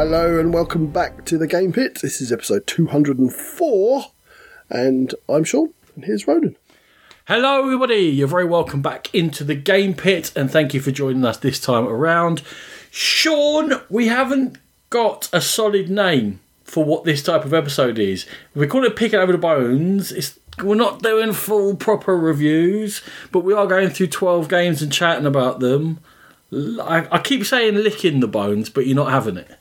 Hello and welcome back to the Game Pit. This is episode 204, and I'm Sean, and here's Ronan. Hello, everybody. You're very welcome back into the Game Pit, and thank you for joining us this time around. Sean, we haven't got a solid name for what this type of episode is. We call it Picking Over the Bones. It's we're not doing full proper reviews, but we are going through 12 games and chatting about them. I, I keep saying licking the bones, but you're not having it.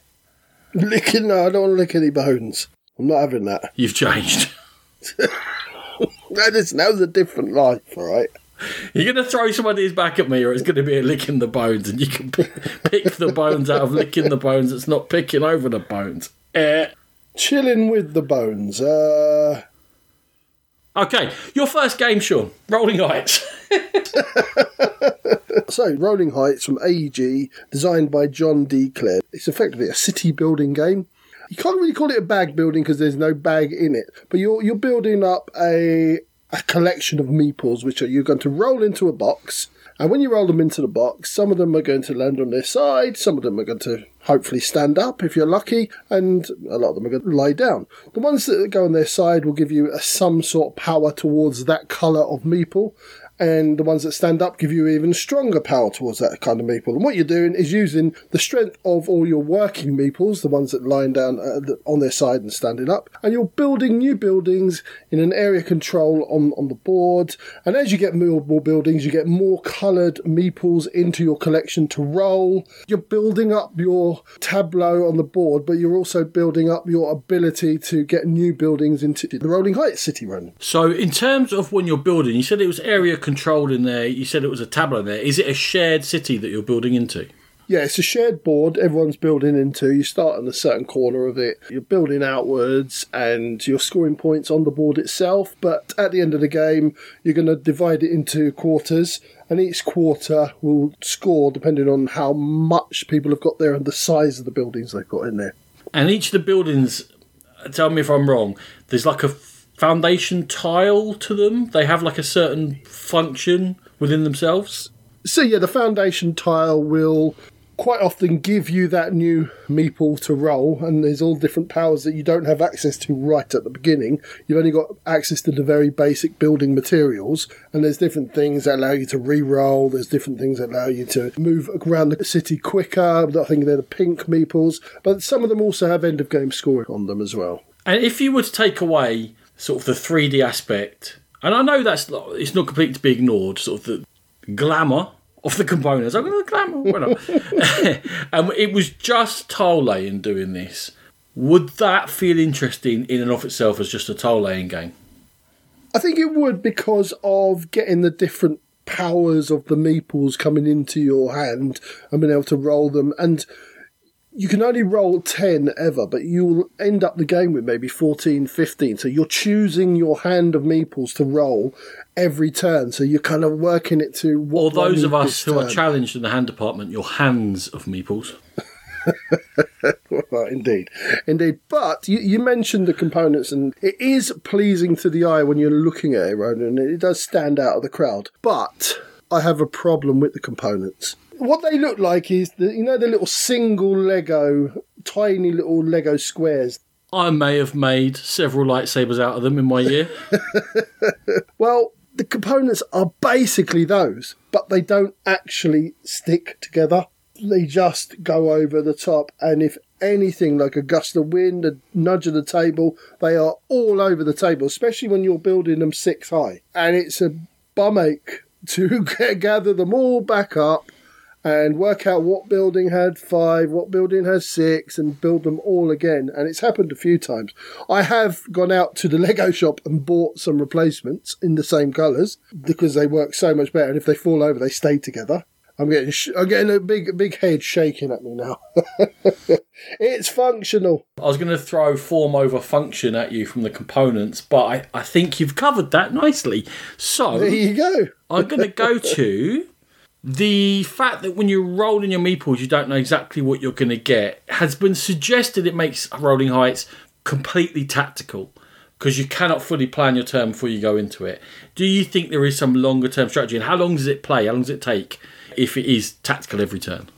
Licking, no, I don't want to lick any bones. I'm not having that. You've changed. That is, was a different life, alright? You're going to throw some of these back at me, or it's going to be a licking the bones, and you can p- pick the bones out of licking the bones. It's not picking over the bones. Eh. Chilling with the bones. Uh, Okay, your first game, Sean. Rolling Heights. so, Rolling Heights from AEG, designed by John D. Clair. It's effectively a city building game. You can't really call it a bag building because there's no bag in it, but you're you're building up a a collection of meeples which are you're going to roll into a box. And when you roll them into the box, some of them are going to land on their side, some of them are going to hopefully stand up if you're lucky, and a lot of them are going to lie down. The ones that go on their side will give you a, some sort of power towards that colour of meeple, and the ones that stand up give you even stronger power towards that kind of meeple. And what you're doing is using the strength of all your working meeples, the ones that lying down uh, on their side and standing up, and you're building new buildings in an area control on, on the board. And as you get more, more buildings, you get more coloured meeples into your collection to roll. You're building up your tableau on the board, but you're also building up your ability to get new buildings into the Rolling Heights City Run. so, in terms of when you're building, you said it was area controlled in there. You said it was a tableau in there. Is it a shared city that you're building into? Yeah, it's a shared board everyone's building into. You start on a certain corner of it, you're building outwards, and you're scoring points on the board itself. But at the end of the game, you're going to divide it into quarters, and each quarter will score depending on how much people have got there and the size of the buildings they've got in there. And each of the buildings, tell me if I'm wrong, there's like a foundation tile to them. They have like a certain function within themselves. So, yeah, the foundation tile will quite often give you that new meeple to roll, and there's all different powers that you don't have access to right at the beginning. You've only got access to the very basic building materials, and there's different things that allow you to re-roll. There's different things that allow you to move around the city quicker. I think they're the pink meeples, but some of them also have end of game scoring on them as well. And if you were to take away sort of the 3D aspect, and I know that's not, it's not completely to be ignored, sort of the glamour of the components. I'm going to glamour, why not? and um, it was just tile laying doing this. Would that feel interesting in and of itself as just a tile laying game? I think it would because of getting the different powers of the meeples coming into your hand and being able to roll them. And you can only roll 10 ever, but you'll end up the game with maybe 14, 15. So you're choosing your hand of meeples to roll every turn. So you're kind of working it to Or what I those of us who are challenged in the hand department, your hands of meeples. Well, indeed, indeed. But you, you mentioned the components, and it is pleasing to the eye when you're looking at it, Ronan. and It does stand out of the crowd. But I have a problem with the components. What they look like is the you know the little single Lego, tiny little Lego squares. I may have made several lightsabers out of them in my year. Well, the components are basically those, but they don't actually stick together. They just go over the top, and if anything like a gust of wind, a nudge of the table, they are all over the table, especially when you're building them six high. And it's a bum ache to gather them all back up and work out what building had five, what building has six, and build them all again. And it's happened a few times. I have gone out to the Lego shop and bought some replacements in the same colours because they work so much better. And if they fall over, they stay together. I'm getting sh- I'm getting a big big head shaking at me now. it's functional. I was going to throw form over function at you from the components, but I, I think you've covered that nicely. So There you go. I'm going to go to the fact that when you're rolling your meeples, you don't know exactly what you're going to get has been suggested. It makes rolling heights completely tactical because you cannot fully plan your turn before you go into it. Do you think there is some longer term strategy, and how long does it play? How long does it take if it is tactical every turn?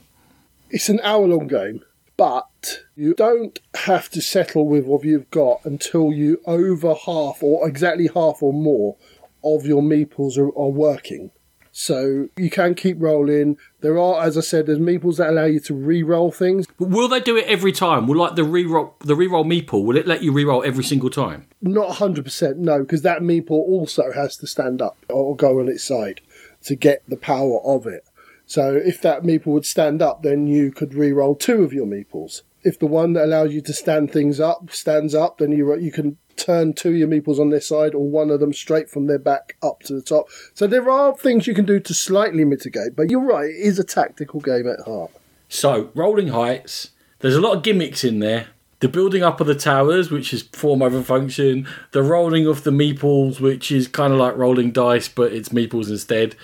It's an hour long game, but you don't have to settle with what you've got until you over half or exactly half or more of your meeples are, are working. So you can keep rolling. There are, as I said, there's meeples that allow you to re-roll things. But will they do it every time? Will like the re-roll, the re-roll meeple? Will it let you re-roll every single time? Not 100%, no, because that meeple also has to stand up or go on its side to get the power of it. So if that meeple would stand up, then you could re-roll two of your meeples. If the one that allows you to stand things up stands up, then you you can turn two of your meeples on their side or one of them straight from their back up to the top. So there are things you can do to slightly mitigate, but you're right, it is a tactical game at heart. So rolling heights. There's a lot of gimmicks in there. The building up of the towers, which is form over function. The rolling of the meeples, which is kind of like rolling dice, but it's meeples instead.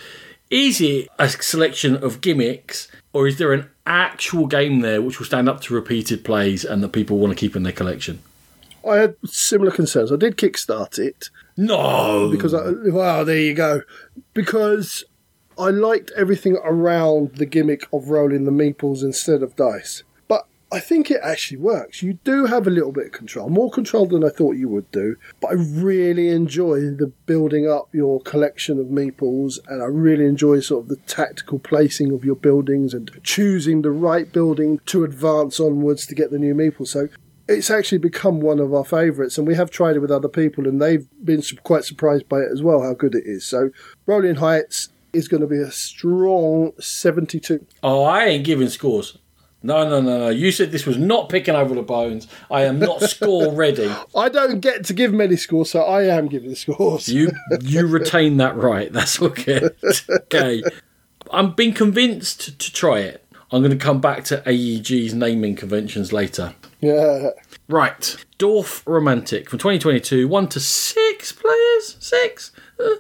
Is it a selection of gimmicks, or is there an actual game there which will stand up to repeated plays and that people want to keep in their collection? I had similar concerns. I did kickstart it No, because I, well, there you go. Because I liked everything around the gimmick of rolling the meeples instead of dice. I think it actually works. You do have a little bit of control, more control than I thought you would do. But I really enjoy the building up your collection of meeples, and I really enjoy sort of the tactical placing of your buildings and choosing the right building to advance onwards to get the new meeples. So it's actually become one of our favourites, and we have tried it with other people, and they've been quite surprised by it as well, how good it is. So, Rolling Heights is going to be a strong 72. Oh, I ain't giving scores. No, no, no, no. You said this was not picking over the bones. I am not score ready. I don't get to give many scores, so I am giving the scores. You you retain that right. That's okay. okay. I'm being convinced to try it. I'm going to come back to AEG's naming conventions later. yeah. Right. Dorfromantik from 2022. One to six players? Six? Uh,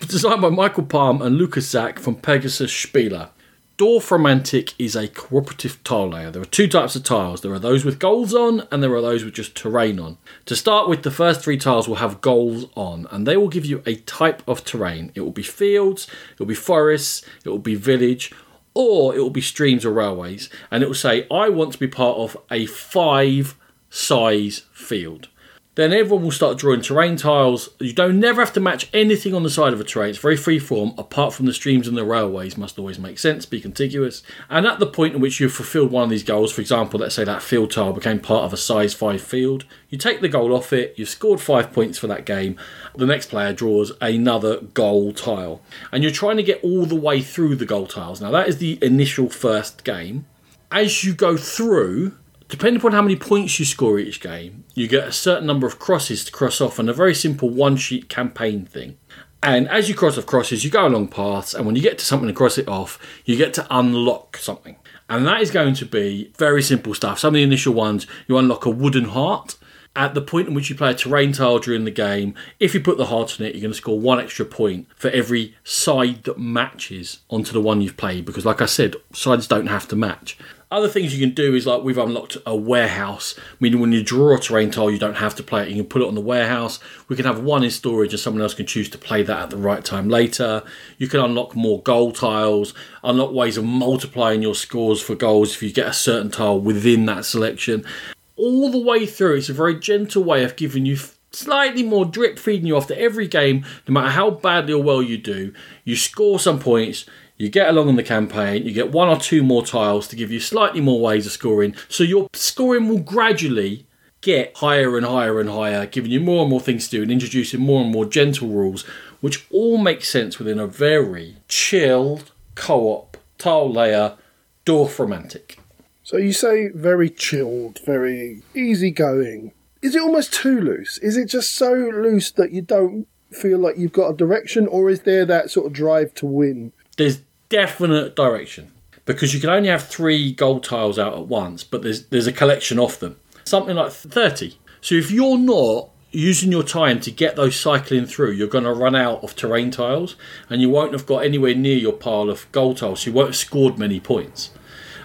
designed by Michael Palm and Lukas Zach from Pegasus Spiele. Dorfromantik is a cooperative tile layer. There are two types of tiles. There are those with goals on, and there are those with just terrain on. To start with, the first three tiles will have goals on, and they will give you a type of terrain. It will be fields, it will be forests, it will be village, or it will be streams or railways, and it will say, I want to be part of a five size field. Then everyone will start drawing terrain tiles. You don't never have to match anything on the side of a terrain. It's very free form, apart from the streams and the railways must always make sense, be contiguous. And at the point in which you've fulfilled one of these goals, for example, let's say that field tile became part of a size 5 field, you take the goal off it, you've scored 5 points for that game, the next player draws another goal tile. And you're trying to get all the way through the goal tiles. Now that is the initial first game. As you go through, depending upon how many points you score each game, you get a certain number of crosses to cross off on a very simple one sheet campaign thing. And as you cross off crosses, you go along paths, and when you get to something to cross it off, you get to unlock something. And that is going to be very simple stuff. Some of the initial ones, you unlock a wooden heart. At the point in which you play a terrain tile during the game, if you put the heart on it, you're going to score one extra point for every side that matches onto the one you've played. Because, like I said, sides don't have to match. Other things you can do is like we've unlocked a warehouse, meaning when you draw a terrain tile, you don't have to play it. You can put it on the warehouse. We can have one in storage, and someone else can choose to play that at the right time later. You can unlock more goal tiles, unlock ways of multiplying your scores for goals if you get a certain tile within that selection. All the way through, it's a very gentle way of giving you slightly more drip feeding you after every game, no matter how badly or well you do. You score some points, you get along in the campaign, you get one or two more tiles to give you slightly more ways of scoring. So your scoring will gradually get higher and higher and higher, giving you more and more things to do and introducing more and more gentle rules, which all make sense within a very chilled co op tile layer Dorfromantik. So you say very chilled, very easygoing. Is it almost too loose? Is it just so loose that you don't feel like you've got a direction, or is there that sort of drive to win? there's definite direction because you can only have three gold tiles out at once, but there's there's a collection of them, something like thirty. So if you're not using your time to get those cycling through, you're going to run out of terrain tiles, and you won't have got anywhere near your pile of gold tiles. So you won't have scored many points.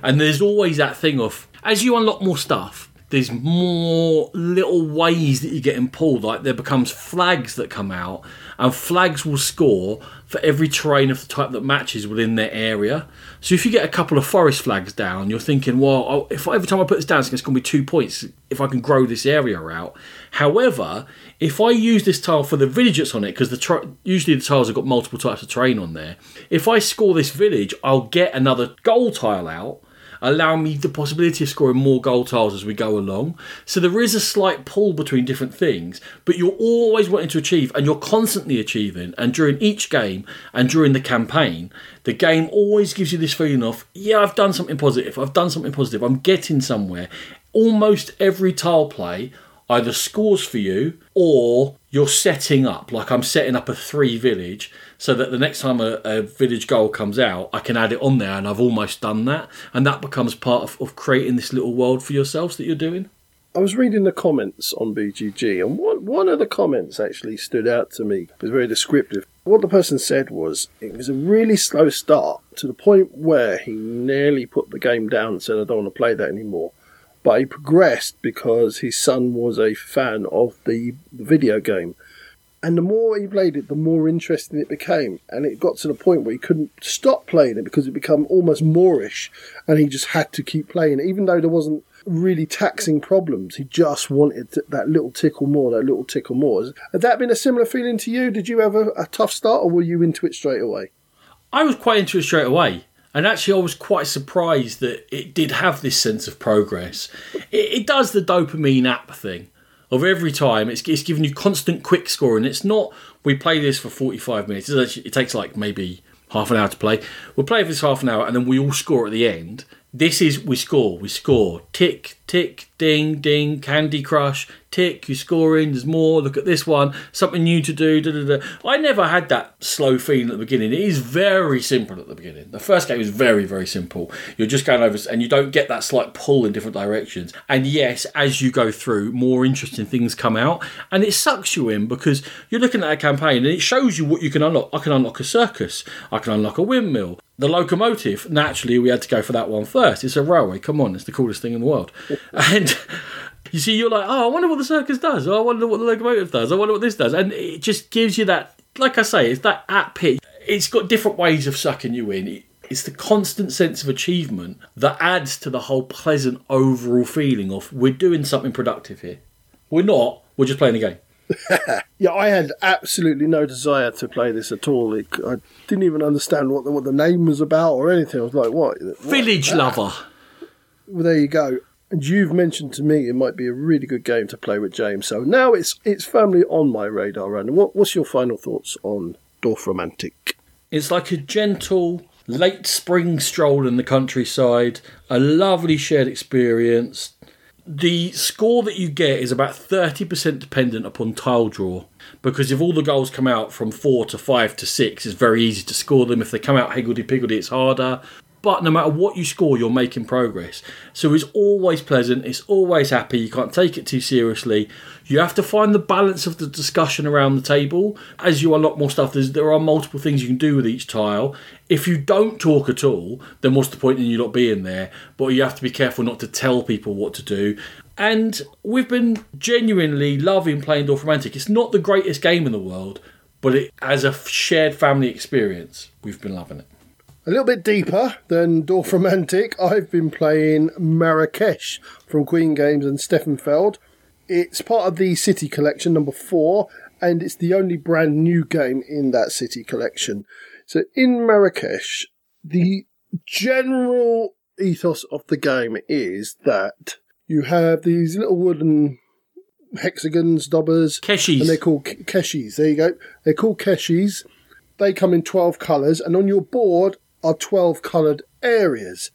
And there's always that thing of as you unlock more stuff, there's more little ways that you're getting pulled. Like there becomes flags that come out, and flags will score for every terrain of the type that matches within their area. So if you get a couple of forest flags down, you're thinking, well, oh, if every time I put this down, it's going to be two points if I can grow this area out. However, if I use this tile for the village that's on it, because the tra- usually the tiles have got multiple types of terrain on there, if I score this village, I'll get another goal tile out allow me the possibility of scoring more goal tiles as we go along. So there is a slight pull between different things, but you're always wanting to achieve and you're constantly achieving. And during each game and during the campaign, the game always gives you this feeling of, yeah, I've done something positive, I've done something positive, I'm getting somewhere. Almost every tile play either scores for you or you're setting up. Like I'm setting up a three village so that the next time a, a, village goal comes out, I can add it on there, and I've almost done that, and that becomes part of, of creating this little world for yourselves that you're doing. I was reading the comments on BGG, and one, one of the comments actually stood out to me. It was very descriptive. What the person said was it was a really slow start to the point where he nearly put the game down and said, I don't want to play that anymore. But he progressed because his son was a fan of the video game and the more he played it, the more interesting it became. And it got to the point where he couldn't stop playing it because it became almost moreish. and he just had to keep playing it, even though there wasn't really taxing problems. He just wanted that little tickle more, that little tickle more. Had that been a similar feeling to you? Did you have a, a tough start, or were you into it straight away? I was quite into it straight away. And actually, I was quite surprised that it did have this sense of progress. It, it does the dopamine app thing of every time. It's, it's giving you constant quick scoring. It's not we play this for 45 minutes. Actually, it takes like maybe half an hour to play. We'll play this half an hour and then we all score at the end. This is we score, we score. Tick, tick, ding, ding, Candy Crush, tick, you're scoring, there's more, look at this one, something new to do. Da, da, da. I never had that slow feeling at the beginning. It is very simple at the beginning. The first game is very, very simple. You're just going over and you don't get that slight pull in different directions. And yes, as you go through, more interesting things come out. And it sucks you in because you're looking at a campaign and it shows you what you can unlock. I can unlock a circus, I can unlock a windmill, the locomotive, naturally, we had to go for that one first. It's a railway. Come on, it's the coolest thing in the world. and you see, you're like, oh, I wonder what the circus does. Oh, I wonder what the locomotive does. I wonder what this does. And it just gives you that, like I say, it's that at pitch. It's got different ways of sucking you in. It's the constant sense of achievement that adds to the whole pleasant overall feeling of we're doing something productive here. We're not, we're just playing a game. yeah, I had absolutely no desire to play this at all. It, I didn't even understand what the, what the name was about or anything. I was like, what? what Village ah. Lover. Well, there you go. And you've mentioned to me it might be a really good game to play with James. So now it's it's firmly on my radar. And what, what's your final thoughts on Dorfromantik? It's like a gentle late spring stroll in the countryside, a lovely shared experience the score that you get is about 30% dependent upon tile draw because if all the goals come out from 4 to 5 to 6 it's very easy to score them if they come out higgledy-piggledy it's harder but no matter what you score you're making progress so it's always pleasant it's always happy you can't take it too seriously you have to find the balance of the discussion around the table. As you unlock more stuff, there are multiple things you can do with each tile. If you don't talk at all, then what's the point in you not being there? But you have to be careful not to tell people what to do. And we've been genuinely loving playing Dorfromantik. It's not the greatest game in the world, but it, as a shared family experience, we've been loving it. A little bit deeper than Dorfromantik, I've been playing Marrakesh from Queen Games and Stefan Feld. It's part of the City Collection, number four, and it's the only brand new game in that City Collection. So in Marrakesh, the general ethos of the game is that you have these little wooden hexagons, dobbers, keshis, and they're called keshis. There you go. They're called keshis. They come in 12 colours, and on your board are 12 coloured areas.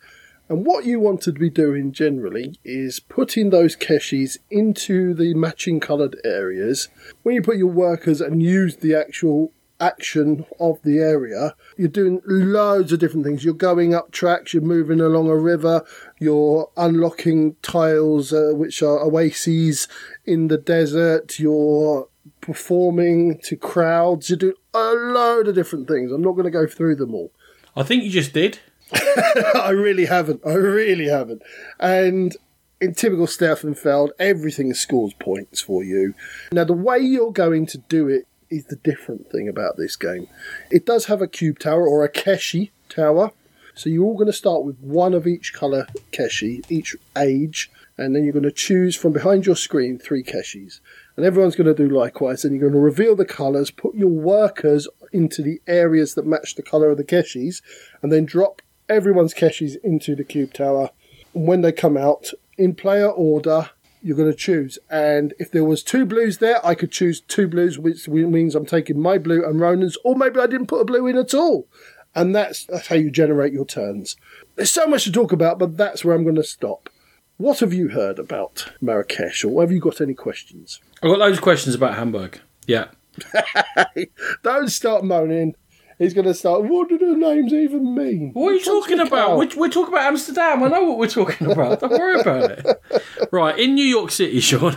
And what you want to be doing generally is putting those keshis into the matching coloured areas. When you put your workers and use the actual action of the area, you're doing loads of different things. You're going up tracks, you're moving along a river, you're unlocking tiles uh, which are oases in the desert, you're performing to crowds, you're doing a load of different things. I'm not going to go through them all. I think you just did. I really haven't. I really haven't. And in typical Stefan Feld, everything scores points for you. Now, the way you're going to do it is the different thing about this game. It does have a cube tower or a keshi tower. So you're all going to start with one of each colour keshi, each age, and then you're going to choose from behind your screen three keshis. And everyone's going to do likewise, and you're going to reveal the colours, put your workers into the areas that match the colour of the keshis, and then drop everyone's keshis into the cube tower. And when they come out, in player order, you're going to choose. And if there was two blues there, I could choose two blues, which means I'm taking my blue and Ronan's, or maybe I didn't put a blue in at all. And that's, that's how you generate your turns. There's so much to talk about, but that's where I'm going to stop. What have you heard about Marrakesh, or have you got any questions? I've got loads of questions about Hamburg. Yeah. Don't start moaning. He's going to start. What do the names even mean? What are you talking about? We're, we're, talking about Amsterdam. I know what we're talking about. Don't worry about it. Right, in New York City, Sean.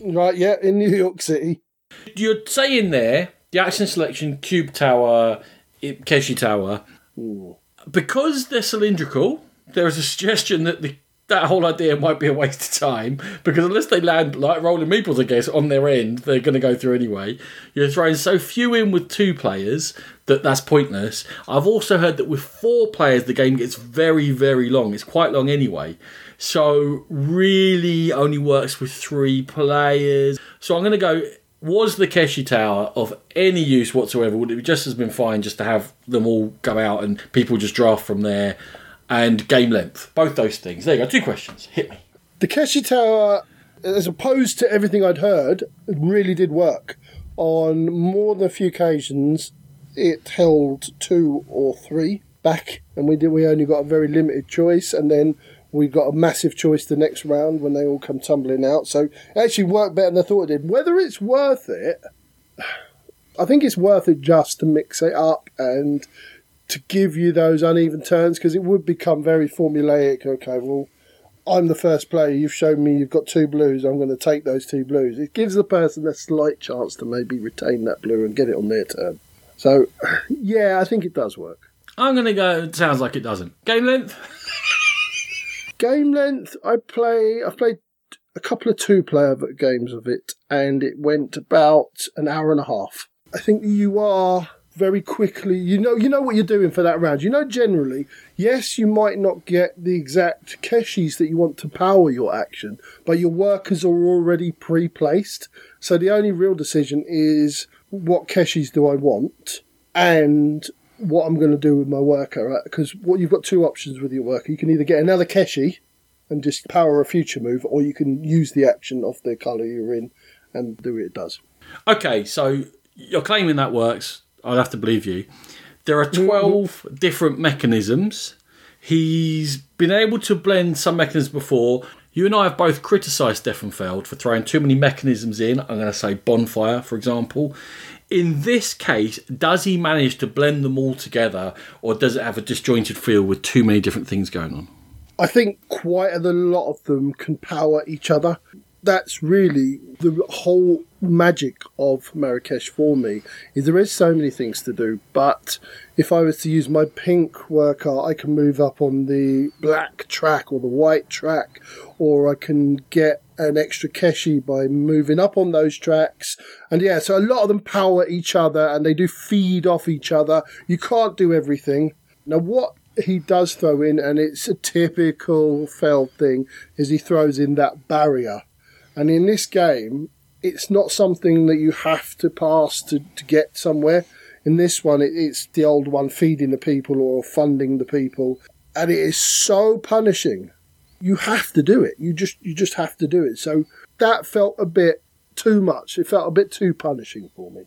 Right, yeah, in New York City. You're saying there the action selection, Cube Tower, Keshi Tower, Ooh. because they're cylindrical. There is a suggestion that the that whole idea might be a waste of time because unless they land like rolling meeples, I guess, on their end, they're going to go through anyway. You're throwing so few in with two players that that's pointless. I've also heard that with four players, the game gets very, very long. It's quite long anyway. So, really only works with three players. So, I'm going to go. Was the Keshi Tower of any use whatsoever? Would it just have been fine just to have them all go out and people just draft from there? And game length. Both those things. There you go. Two questions. Hit me. The Keshi Tower, as opposed to everything I'd heard, really did work. On more than a few occasions, it held two or three back, and we did. We only got a very limited choice, and then we got a massive choice the next round when they all come tumbling out. So it actually worked better than I thought it did. Whether it's worth it, I think it's worth it just to mix it up and to give you those uneven turns because it would become very formulaic. Okay, well, I'm the first player. You've shown me you've got two blues. I'm going to take those two blues. It gives the person a slight chance to maybe retain that blue and get it on their turn. So, yeah, I think it does work. I'm going to go. It sounds like it doesn't. Game length. Game length. I play. I've played a couple of two-player games of it, and it went about an hour and a half. I think you are very quickly. You know, you know what you're doing for that round. You know, generally, yes, you might not get the exact keshis that you want to power your action, but your workers are already pre-placed. So the only real decision is what keshis do I want and what I'm going to do with my worker. Because what you've got two options with your worker. You can either get another keshi and just power a future move, or you can use the action of the colour you're in and do what it does. Okay, so you're claiming that works I'd have to believe you. There are mm-hmm. 12 different mechanisms. He's been able to blend some mechanisms before. You and I have both criticised Stefan Feld for throwing too many mechanisms in. I'm going to say bonfire, for example. In this case, does he manage to blend them all together, or does it have a disjointed feel with too many different things going on? I think quite a lot of them can power each other that's really the whole magic of Marrakesh for me is there is so many things to do but if I was to use my pink worker I can move up on the black track or the white track or I can get an extra keshi by moving up on those tracks. And yeah so a lot of them power each other and they do feed off each other. You can't do everything. Now what he does throw in, and it's a typical Feld thing, is he throws in that barrier and in this game, it's not something that you have to pass to, to get somewhere. In this one, it, it's the old one feeding the people or funding the people. And it is so punishing. You have to do it. You just you just have to do it. So that felt a bit too much. It felt a bit too punishing for me.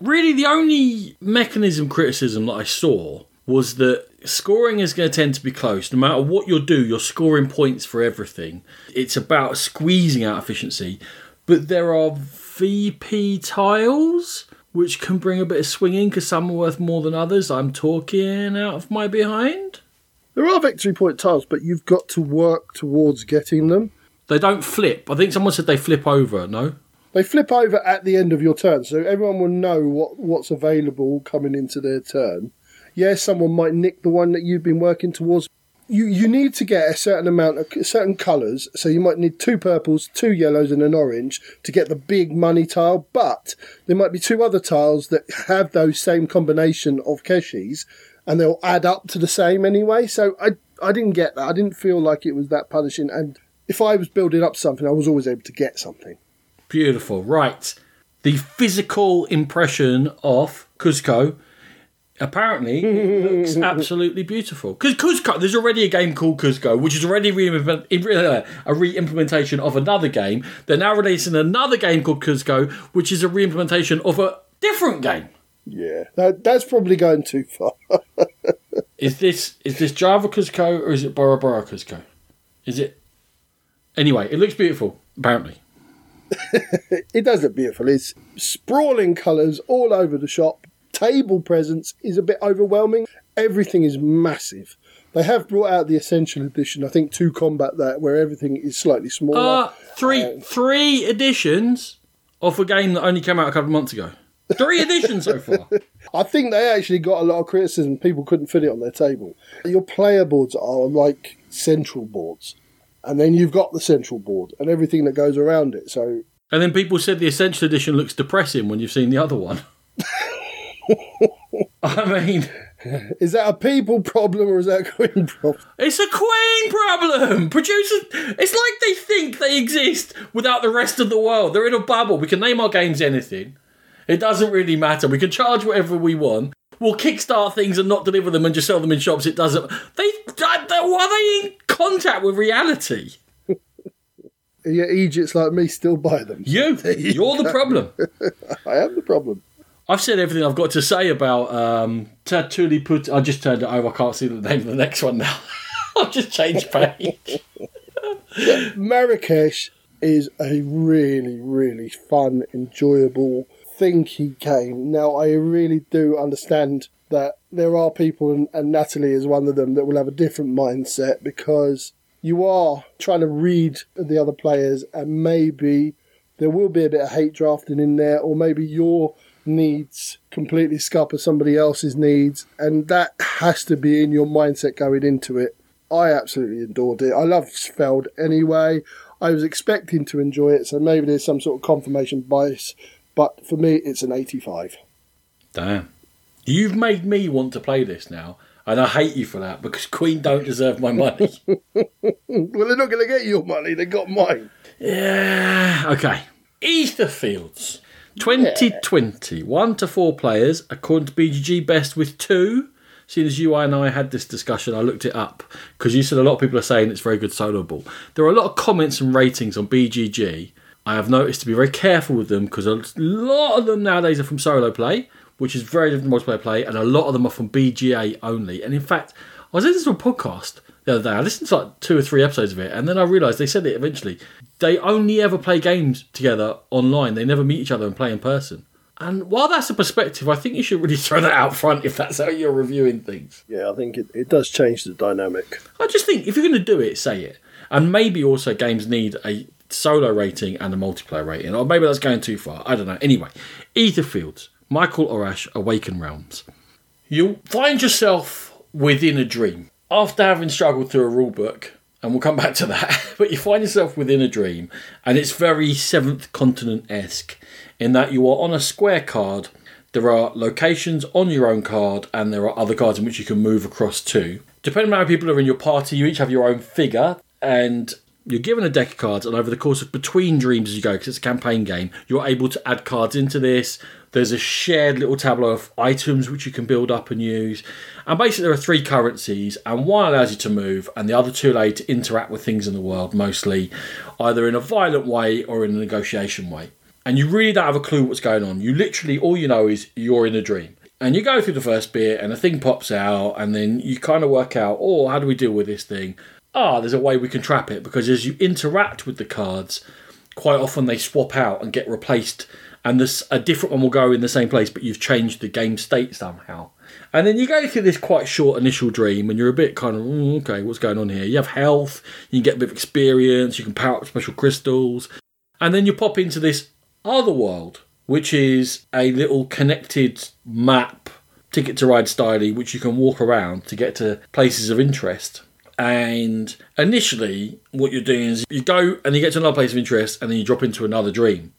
Really, the only mechanism criticism that I saw was that scoring is going to tend to be close. No matter what you do, you're scoring points for everything. It's about squeezing out efficiency. But there are VP tiles which can bring a bit of swinging because some are worth more than others. I'm talking out of my behind. There are victory point tiles, but you've got to work towards getting them. They don't flip. I think someone said they flip over, no? They flip over at the end of your turn, so everyone will know what, what's available coming into their turn yes, someone might nick the one that you've been working towards. you, you need to get a certain amount of certain colours. So you might need two purples, two yellows, and an orange to get the big money tile. But there might be two other tiles that have those same combination of keshis, and they'll add up to the same anyway. So I I didn't get that. I didn't feel like it was that punishing. And if I was building up something, I was always able to get something. Beautiful. Right. The physical impression of Cuzco apparently it looks absolutely beautiful. Because Cuzco, there's already a game called Cuzco, which is already re- uh, a re-implementation of another game. They're now releasing another game called Cuzco, which is a re-implementation of a different game. Yeah, that, that's probably going too far. is this is this Java Cuzco or is it Bora Bora Cuzco? Is it? Anyway, it looks beautiful. Apparently. it does look beautiful. It's sprawling colours all over the shop. Table presence is a bit overwhelming. Everything is massive. They have brought out the Essential Edition, I think, to combat that, where everything is slightly smaller. Uh, three uh, three editions of a game that only came out a couple of months ago. Three editions so far. I think they actually got a lot of criticism. People couldn't fit it on their table. Your player boards are like central boards and then you've got the central board and everything that goes around it. So, and then people said the essential edition looks depressing when you've seen the other one. I mean, is that a people problem or is that a Queen problem? It's a Queen problem. Producers, it's like they think they exist without the rest of the world. They're in a bubble. We can name our games anything. It doesn't really matter. We can charge whatever we want We'll kickstart things and not deliver them and just sell them in shops. It doesn't. They, they are they in contact with reality? yeah, Egypt's like me still buy them. You, you're the problem. I am the problem. I've said everything I've got to say about um, Tatuli Put. I just turned it over. I can't see the name of the next one now. I've just changed page. Marrakesh is a really, really fun, enjoyable thinky game. Now, I really do understand that there are people, and, and Natalie is one of them, that will have a different mindset because you are trying to read the other players, and maybe there will be a bit of hate drafting in there, or maybe your needs completely scupper somebody else's needs, and that has to be in your mindset going into it. I absolutely adored it. I love Feld anyway. I was expecting to enjoy it, so maybe there's some sort of confirmation bias but for me, it's an 85. Damn. You've made me want to play this now, and I hate you for that because Queen don't deserve my money. well, they're not going to get your money, they got mine. Yeah, okay. Etherfields. 2020, yeah. one to four players, according to BGG, best with two. Seeing as you and I had this discussion, I looked it up because you said a lot of people are saying it's very good solo ball. There are a lot of comments and ratings on BGG I have noticed to be very careful with them because a lot of them nowadays are from solo play, which is very different multiplayer play, and a lot of them are from BGA only. And in fact, I was listening to a podcast the other day. I listened to like two or three episodes of it, and then I realised they said it eventually. They only ever play games together online. They never meet each other and play in person. And while that's a perspective, I think you should really throw that out front if that's how you're reviewing things. Yeah, I think it, it does change the dynamic. I just think if you're going to do it, say it. And maybe also games need a solo rating and a multiplayer rating. Or maybe that's going too far. I don't know. Anyway, Etherfields, Michael Oracz, Awaken Realms. You'll find yourself within a dream. After having struggled through a rule book, and we'll come back to that, but you find yourself within a dream, and it's very Seventh Continent esque in that you are on a square card. There are locations on your own card, and there are other cards in which you can move across to. Depending on how people are in your party, you each have your own figure, and you're given a deck of cards, and over the course of between dreams as you go, because it's a campaign game, you're able to add cards into this. There's a shared little tableau of items which you can build up and use. And basically, there are three currencies, and one allows you to move, and the other two allow you to interact with things in the world, mostly either in a violent way or in a negotiation way. And you really don't have a clue what's going on. You literally, all you know is you're in a dream. And you go through the first bit, and a thing pops out, and then you kind of work out, oh, how do we deal with this thing? Ah, there's a way we can trap it because as you interact with the cards, quite often they swap out and get replaced, and this a different one will go in the same place, but you've changed the game state somehow. And then you go through this quite short initial dream, and you're a bit kind of mm, okay, what's going on here? You have health, you can get a bit of experience, you can power up special crystals, and then you pop into this other world, which is a little connected map, ticket to ride style, which you can walk around to get to places of interest And initially, what you're doing is you go and you get to another place of interest, and then you drop into another dream,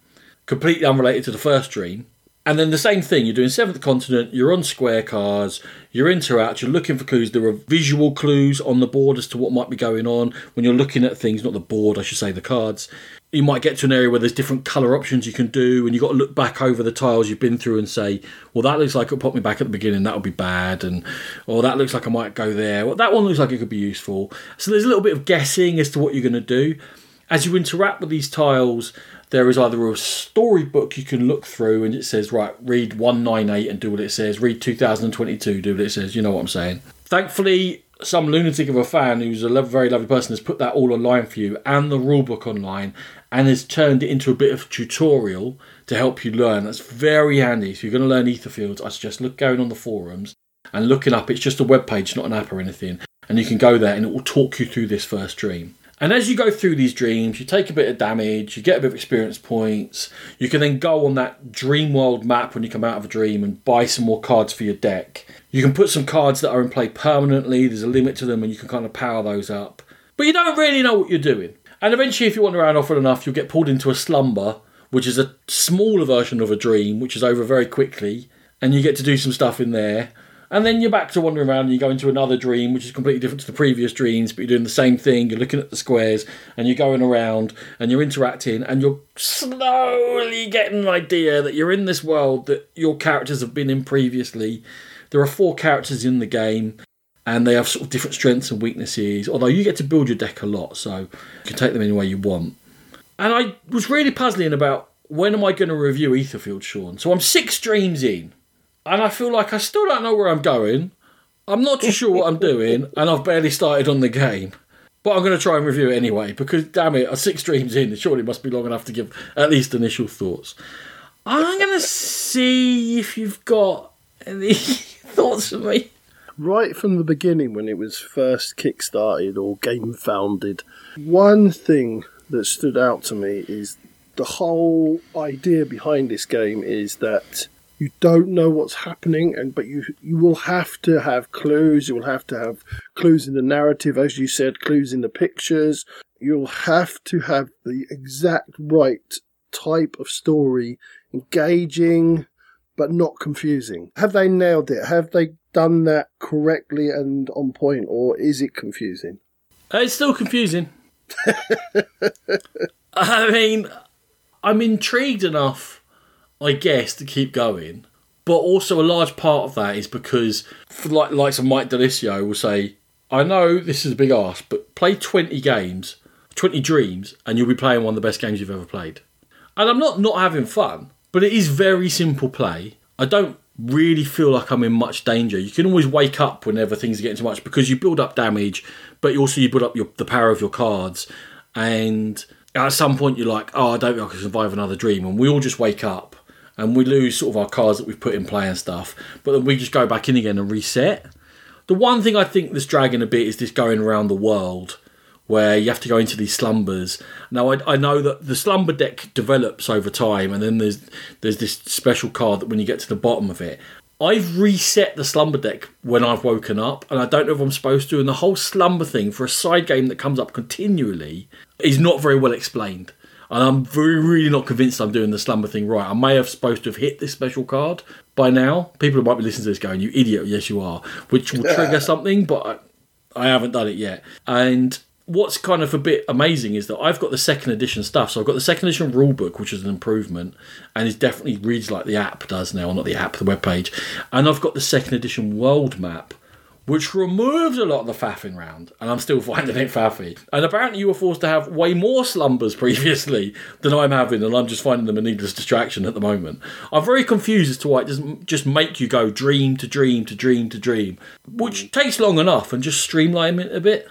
completely unrelated to the first dream. And then the same thing, you're doing Seventh Continent, you're on square cards, you're interact, you're looking for clues. There are visual clues on the board as to what might be going on when you're looking at things, not the board, I should say, the cards. You might get to an area where there's different colour options you can do, and you've got to look back over the tiles you've been through and say, well, that looks like it'll pop me back at the beginning, that would be bad, and or that looks like I might go there, well, that one looks like it could be useful. So there's a little bit of guessing as to what you're going to do. As you interact with these tiles, there is either a storybook you can look through and it says, right, read 198 and do what it says, read 2022, do what it says. You know what I'm saying. Thankfully, some lunatic of a fan who's a very lovely person has put that all online for you and the rulebook online and has turned it into a bit of a tutorial to help you learn. That's very handy. If you're going to learn Etherfields. I suggest look going on the forums and looking up. It's just a web page, not an app or anything. And you can go there and it will talk you through this first dream. And as you go through these dreams, you take a bit of damage, you get a bit of experience points. You can then go on that dream world map when you come out of a dream and buy some more cards for your deck. You can put some cards that are in play permanently, there's a limit to them, and you can kind of power those up. But you don't really know what you're doing. And eventually, if you wander around often enough, you'll get pulled into a slumber, which is a smaller version of a dream, which is over very quickly, and you get to do some stuff in there. And then you're back to wandering around and you go into another dream, which is completely different to the previous dreams, but you're doing the same thing. You're looking at the squares and you're going around and you're interacting and you're slowly getting an idea that you're in this world that your characters have been in previously. There are four characters in the game and they have sort of different strengths and weaknesses, although you get to build your deck a lot, so you can take them any way you want. And I was really puzzling about when am I going to review Etherfield, Sean? So I'm six dreams in and I feel like I still don't know where I'm going. I'm not too sure what I'm doing, and I've barely started on the game. But I'm going to try and review it anyway because, damn it, six streams in, it surely must be long enough to give at least initial thoughts. I'm going to see if you've got any thoughts for me. Right from the beginning, when it was first kickstarted or game founded, one thing that stood out to me is the whole idea behind this game is that you don't know what's happening and but you you will have to have clues. You will have to have clues in the narrative as you said clues in the pictures. You'll have to have the exact right type of story engaging but not confusing. Have they nailed it? Have they done that correctly and on point or is it confusing? Uh, it's still confusing. I mean i'm intrigued enough I guess, to keep going. But also a large part of that is because, like likes of Mike DiLisio will say, I know this is a big ask, but play 20 games, 20 dreams, and you'll be playing one of the best games you've ever played. And I'm not not having fun, but it is very simple play. I don't really feel like I'm in much danger. You can always wake up whenever things are getting too much because you build up damage, but also you build up your, the power of your cards. And at some point, you're like, oh, I don't think I can survive another dream. And we all just wake up and we lose sort of our cards that we've put in play and stuff. But then we just go back in again and reset. The one thing I think that's dragging a bit is this going around the world where you have to go into these slumbers. Now I, I know that the slumber deck develops over time, and then there's there's this special card that when you get to the bottom of it, I've reset the slumber deck when I've woken up, and I don't know if I'm supposed to. And the whole slumber thing for a side game that comes up continually is not very well explained and I'm very, really not convinced I'm doing the slumber thing right. I may have supposed to have hit this special card by now. People might be listening to this going, "You idiot!" Yes, you are, which will trigger something, but I, I haven't done it yet. And what's kind of a bit amazing is that I've got the second edition stuff. So I've got the second edition rulebook, which is an improvement, and it definitely reads like the app does now, not the app, the web page. And I've got the second edition world map, which removed a lot of the faffing round, and I'm still finding it faffy. And apparently, you were forced to have way more slumbers previously than I'm having, and I'm just finding them a needless distraction at the moment. I'm very confused as to why it doesn't just make you go dream to dream to dream to dream, which takes long enough, and just streamline it a bit.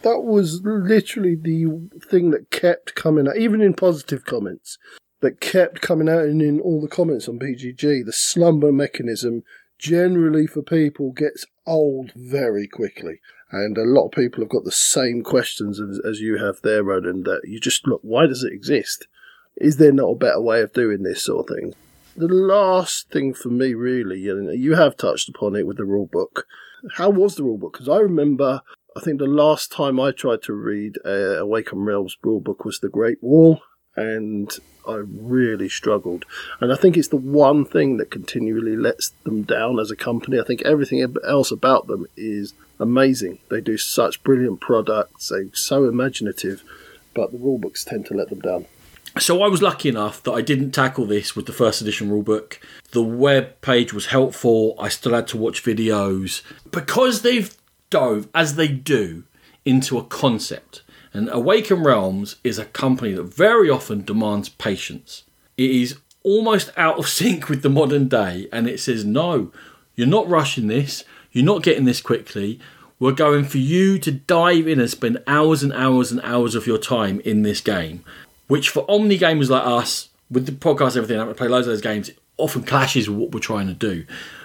That was literally the thing that kept coming out, even in positive comments, that kept coming out and in all the comments on BGG. The slumber mechanism generally for people gets old very quickly. And a lot of people have got the same questions as, as you have there, Ronan, that you just look, why does it exist? Is there not a better way of doing this sort of thing? The last thing for me, really, and you have touched upon it with the rule book. How was the rule book? Because I remember I think the last time I tried to read uh, Awaken Realms rulebook was The Great Wall, and I really struggled. And I think it's the one thing that continually lets them down as a company. I think everything else about them is amazing. They do such brilliant products, they're so imaginative, but the rulebooks tend to let them down. So I was lucky enough that I didn't tackle this with the first edition rulebook. The web page was helpful. I still had to watch videos because they've dove as they do into a concept. And Awaken Realms is a company that very often demands patience. It is almost out of sync with the modern day, and it says, No, you're not rushing this, you're not getting this quickly. We're going for you to dive in and spend hours and hours and hours of your time in this game which for Omni gamers like us, with the podcast everything, I play loads of those games, often clashes with what we're trying to do.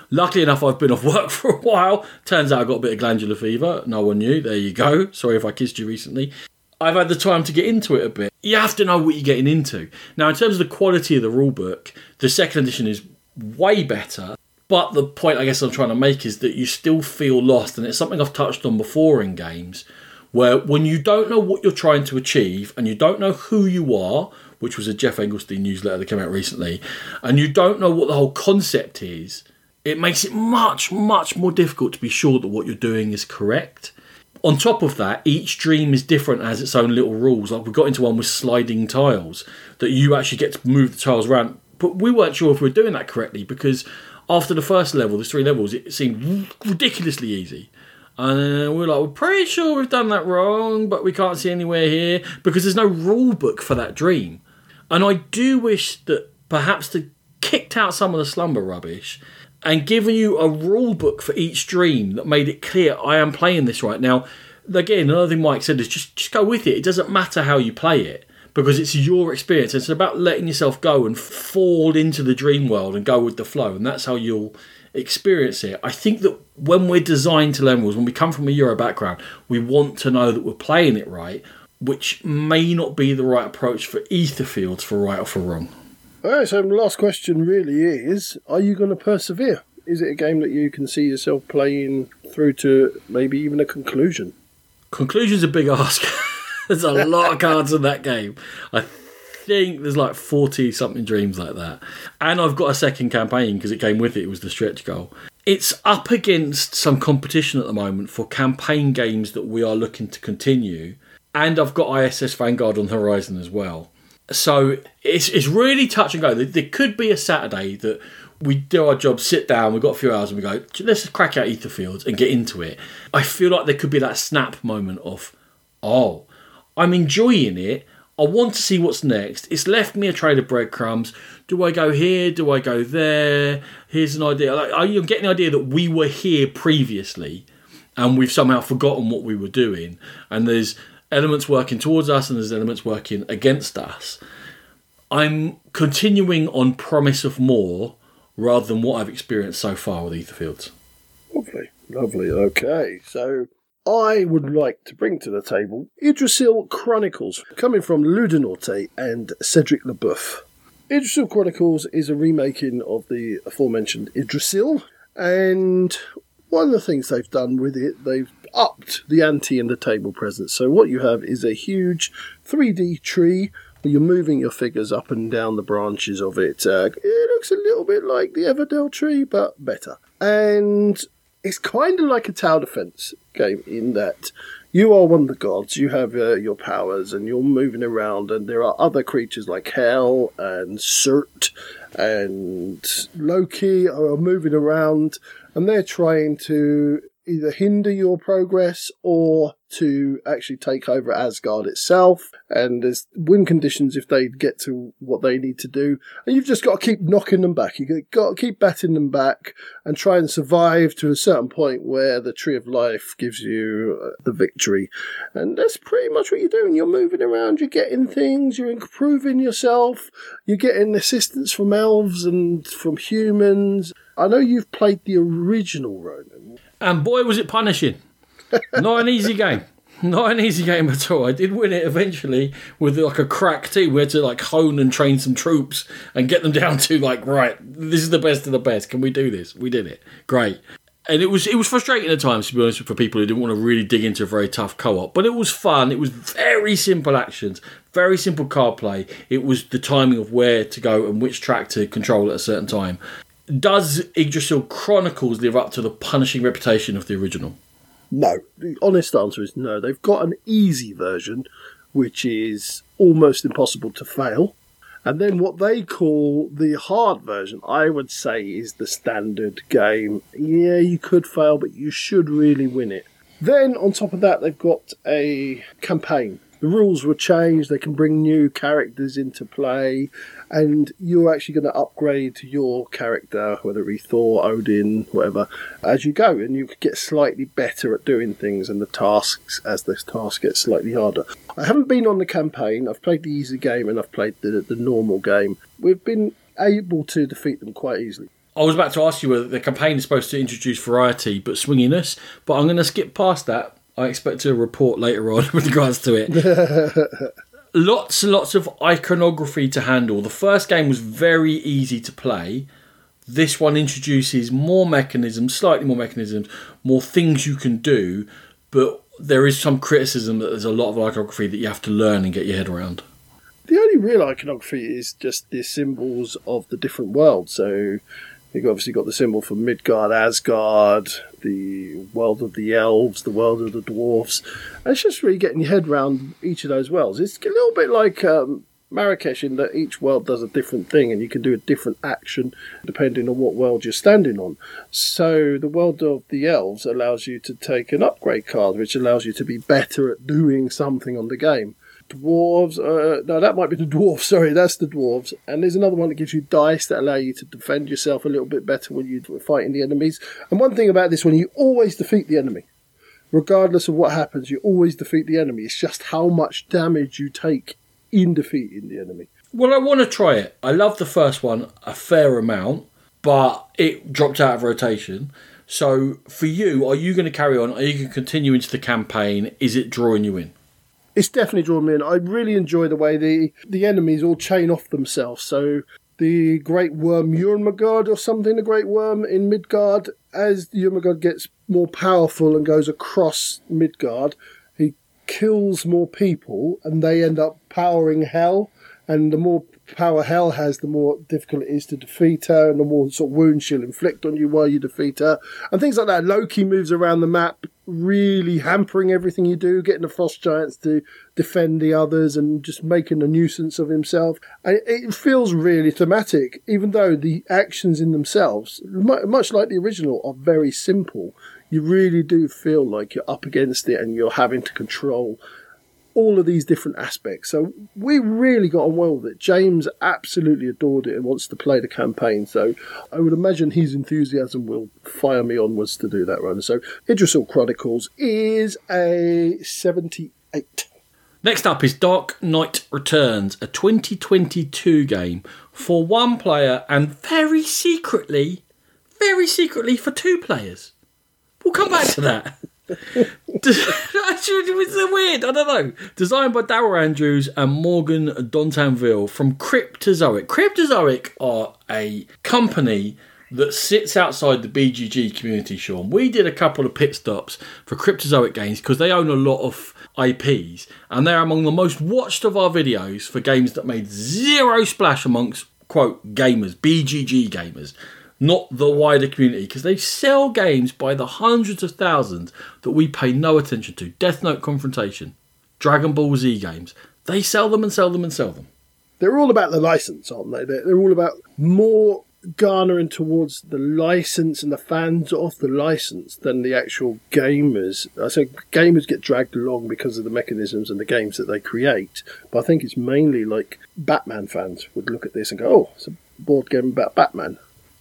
Luckily enough, I've been off work for a while. Turns out I got a bit of glandular fever. No one knew. There you go. Sorry if I kissed you recently. I've had the time to get into it a bit. You have to know what you're getting into. Now, in terms of the quality of the rulebook, the second edition is way better. But the point I guess I'm trying to make is that you still feel lost, and it's something I've touched on before in games where when you don't know what you're trying to achieve and you don't know who you are, which was a Geoff Engelstein newsletter that came out recently, and you don't know what the whole concept is, it makes it much, much more difficult to be sure that what you're doing is correct. On top of that, each dream is different, has its own little rules. Like we got into one with sliding tiles that you actually get to move the tiles around, but we weren't sure if we were doing that correctly because after the first level, there's three levels, it seemed ridiculously easy. And uh, we're like, we're pretty sure we've done that wrong, but we can't see anywhere here because there's no rule book for that dream. And I do wish that perhaps they kicked out some of the slumber rubbish and given you a rule book for each dream that made it clear I am playing this right now. Again, another thing Mike said is just just go with it. It doesn't matter how you play it because it's your experience. It's about letting yourself go and fall into the dream world and go with the flow, and that's how you'll experience it. I think that when we're designed to learn rules, when we come from a Euro background, we want to know that we're playing it right, which may not be the right approach for Etherfields for right or for wrong. All right, so the last question really is Are you going to persevere? Is it a game that you can see yourself playing through to maybe even a conclusion? Conclusion's a big ask. There's a lot of cards in that game. I think there's like 40 something dreams like that. And I've got a second campaign because it came with it, it was the stretch goal. It's up against some competition at the moment for campaign games that we are looking to continue. And I've got ISS Vanguard on the horizon as well. So it's, it's really touch and go. There could be a Saturday that we do our job, sit down, we've got a few hours, and we go, let's crack out Etherfields and get into it. I feel like there could be that snap moment of, oh, I'm enjoying it. I want to see what's next. It's left me a trail of breadcrumbs. Do I go here? Do I go there? Here's an idea. Like, I'm getting the idea that we were here previously and we've somehow forgotten what we were doing. And there's elements working towards us and there's elements working against us. I'm continuing on promise of more rather than what I've experienced so far with Etherfields. Lovely, lovely. Okay, so I would like to bring to the table Yggdrasil Chronicles, coming from Ludonaute and Cedric Leboeuf. Yggdrasil Chronicles is a remaking of the aforementioned Yggdrasil, and one of the things they've done with it, they've upped the ante in the table presence. So what you have is a huge 3D tree you're moving your figures up and down the branches of it. Uh, it looks a little bit like the Everdell tree, but better. And it's kind of like a tower defense game in that you are one of the gods, you have uh, your powers, and you're moving around, and there are other creatures like Hel and Surt and Loki are moving around, and they're trying to either hinder your progress or to actually take over Asgard itself. And there's win conditions if they get to what they need to do. And you've just got to keep knocking them back. You've got to keep batting them back and try and survive to a certain point where the Tree of Life gives you uh, the victory. And that's pretty much what you're doing. You're moving around, you're getting things, you're improving yourself, you're getting assistance from elves and from humans. I know you've played the original Ronan. And boy, was it punishing. Not an easy game. Not an easy game at all. I did win it eventually with like a crack team. We had to like hone and train some troops and get them down to like, right, this is the best of the best. Can we do this? We did it. Great. and it was it was frustrating at times to be honest for people who didn't want to really dig into a very tough co-op. But it was fun. It was very simple actions, very simple card play. It was the timing of where to go and which track to control at a certain time. Does Yggdrasil Chronicles live up to the punishing reputation of the original? No. The honest answer is no. They've got an easy version, which is almost impossible to fail. And then what they call the hard version, I would say, is the standard game. Yeah, you could fail, but you should really win it. Then, on top of that, they've got a campaign. The rules were changed, they can bring new characters into play, and you're actually going to upgrade your character, whether it be Thor, Odin, whatever, as you go, and you could get slightly better at doing things and the tasks as the task gets slightly harder. I haven't been on the campaign, I've played the easy game and I've played the, the normal game. We've been able to defeat them quite easily. I was about to ask you whether the campaign is supposed to introduce variety but swinginess, but I'm going to skip past that. I expect a report later on with regards to it. lots and lots of iconography to handle. The first game was very easy to play. This one introduces more mechanisms, slightly more mechanisms, more things you can do, but there is some criticism that there's a lot of iconography that you have to learn and get your head around. The only real iconography is just the symbols of the different worlds. So You've obviously got the symbol for Midgard, Asgard, the world of the elves, the world of the dwarfs. And it's just really getting your head around each of those worlds. It's a little bit like um, Marrakesh in that each world does a different thing and you can do a different action depending on what world you're standing on. So the world of the elves allows you to take an upgrade card, which allows you to be better at doing something on the game dwarves. Uh, no, that might be the dwarves. Sorry, that's the dwarves. And there's another one that gives you dice that allow you to defend yourself a little bit better when you're fighting the enemies. And one thing about this one, you always defeat the enemy. Regardless of what happens, you always defeat the enemy. It's just how much damage you take in defeating the enemy. Well, I want to try it. I love the first one a fair amount, but it dropped out of rotation. So, for you, are you going to carry on? Are you going to continue into the campaign? Is it drawing you in? It's definitely drawn me in. I really enjoy the way the the enemies all chain off themselves. So the great worm Jörmungand or something, the great worm in Midgard, as Jörmungand gets more powerful and goes across Midgard, he kills more people and they end up powering Hel. And the more power Hel has, the more difficult it is to defeat her, and the more sort of wounds she'll inflict on you while you defeat her, and things like that. Loki moves around the map, really hampering everything you do, getting the frost giants to defend the others, and just making a nuisance of himself. And it feels really thematic, even though the actions in themselves, much like the original, are very simple. You really do feel like you're up against it, and you're having to control all of these different aspects. So we really got on well with it. James absolutely adored it and wants to play the campaign. So I would imagine his enthusiasm will fire me onwards to do that run. So Yggdrasil Chronicles is a 78. Next up is Dark Knight Returns, a 2022 game for one player and very secretly, very secretly for two players. We'll come back to that. so weird. I don't know. Designed by Daryl Andrews and Morgan Dontanville from Cryptozoic. Cryptozoic are a company that sits outside the BGG community, Sean. We did a couple of pit stops for Cryptozoic games because they own a lot of IPs and they're among the most watched of our videos for games that made zero splash amongst, quote, gamers, BGG gamers not the wider community, because they sell games by the hundreds of thousands that we pay no attention to. Death Note Confrontation, Dragon Ball Z games. They sell them and sell them and sell them. They're all about the license, aren't they? They're, they're all about more garnering towards the license and the fans of the license than the actual gamers. I think gamers get dragged along because of the mechanisms and the games that they create, but I think it's mainly like Batman fans would look at this and go, "Oh, it's a board game about Batman."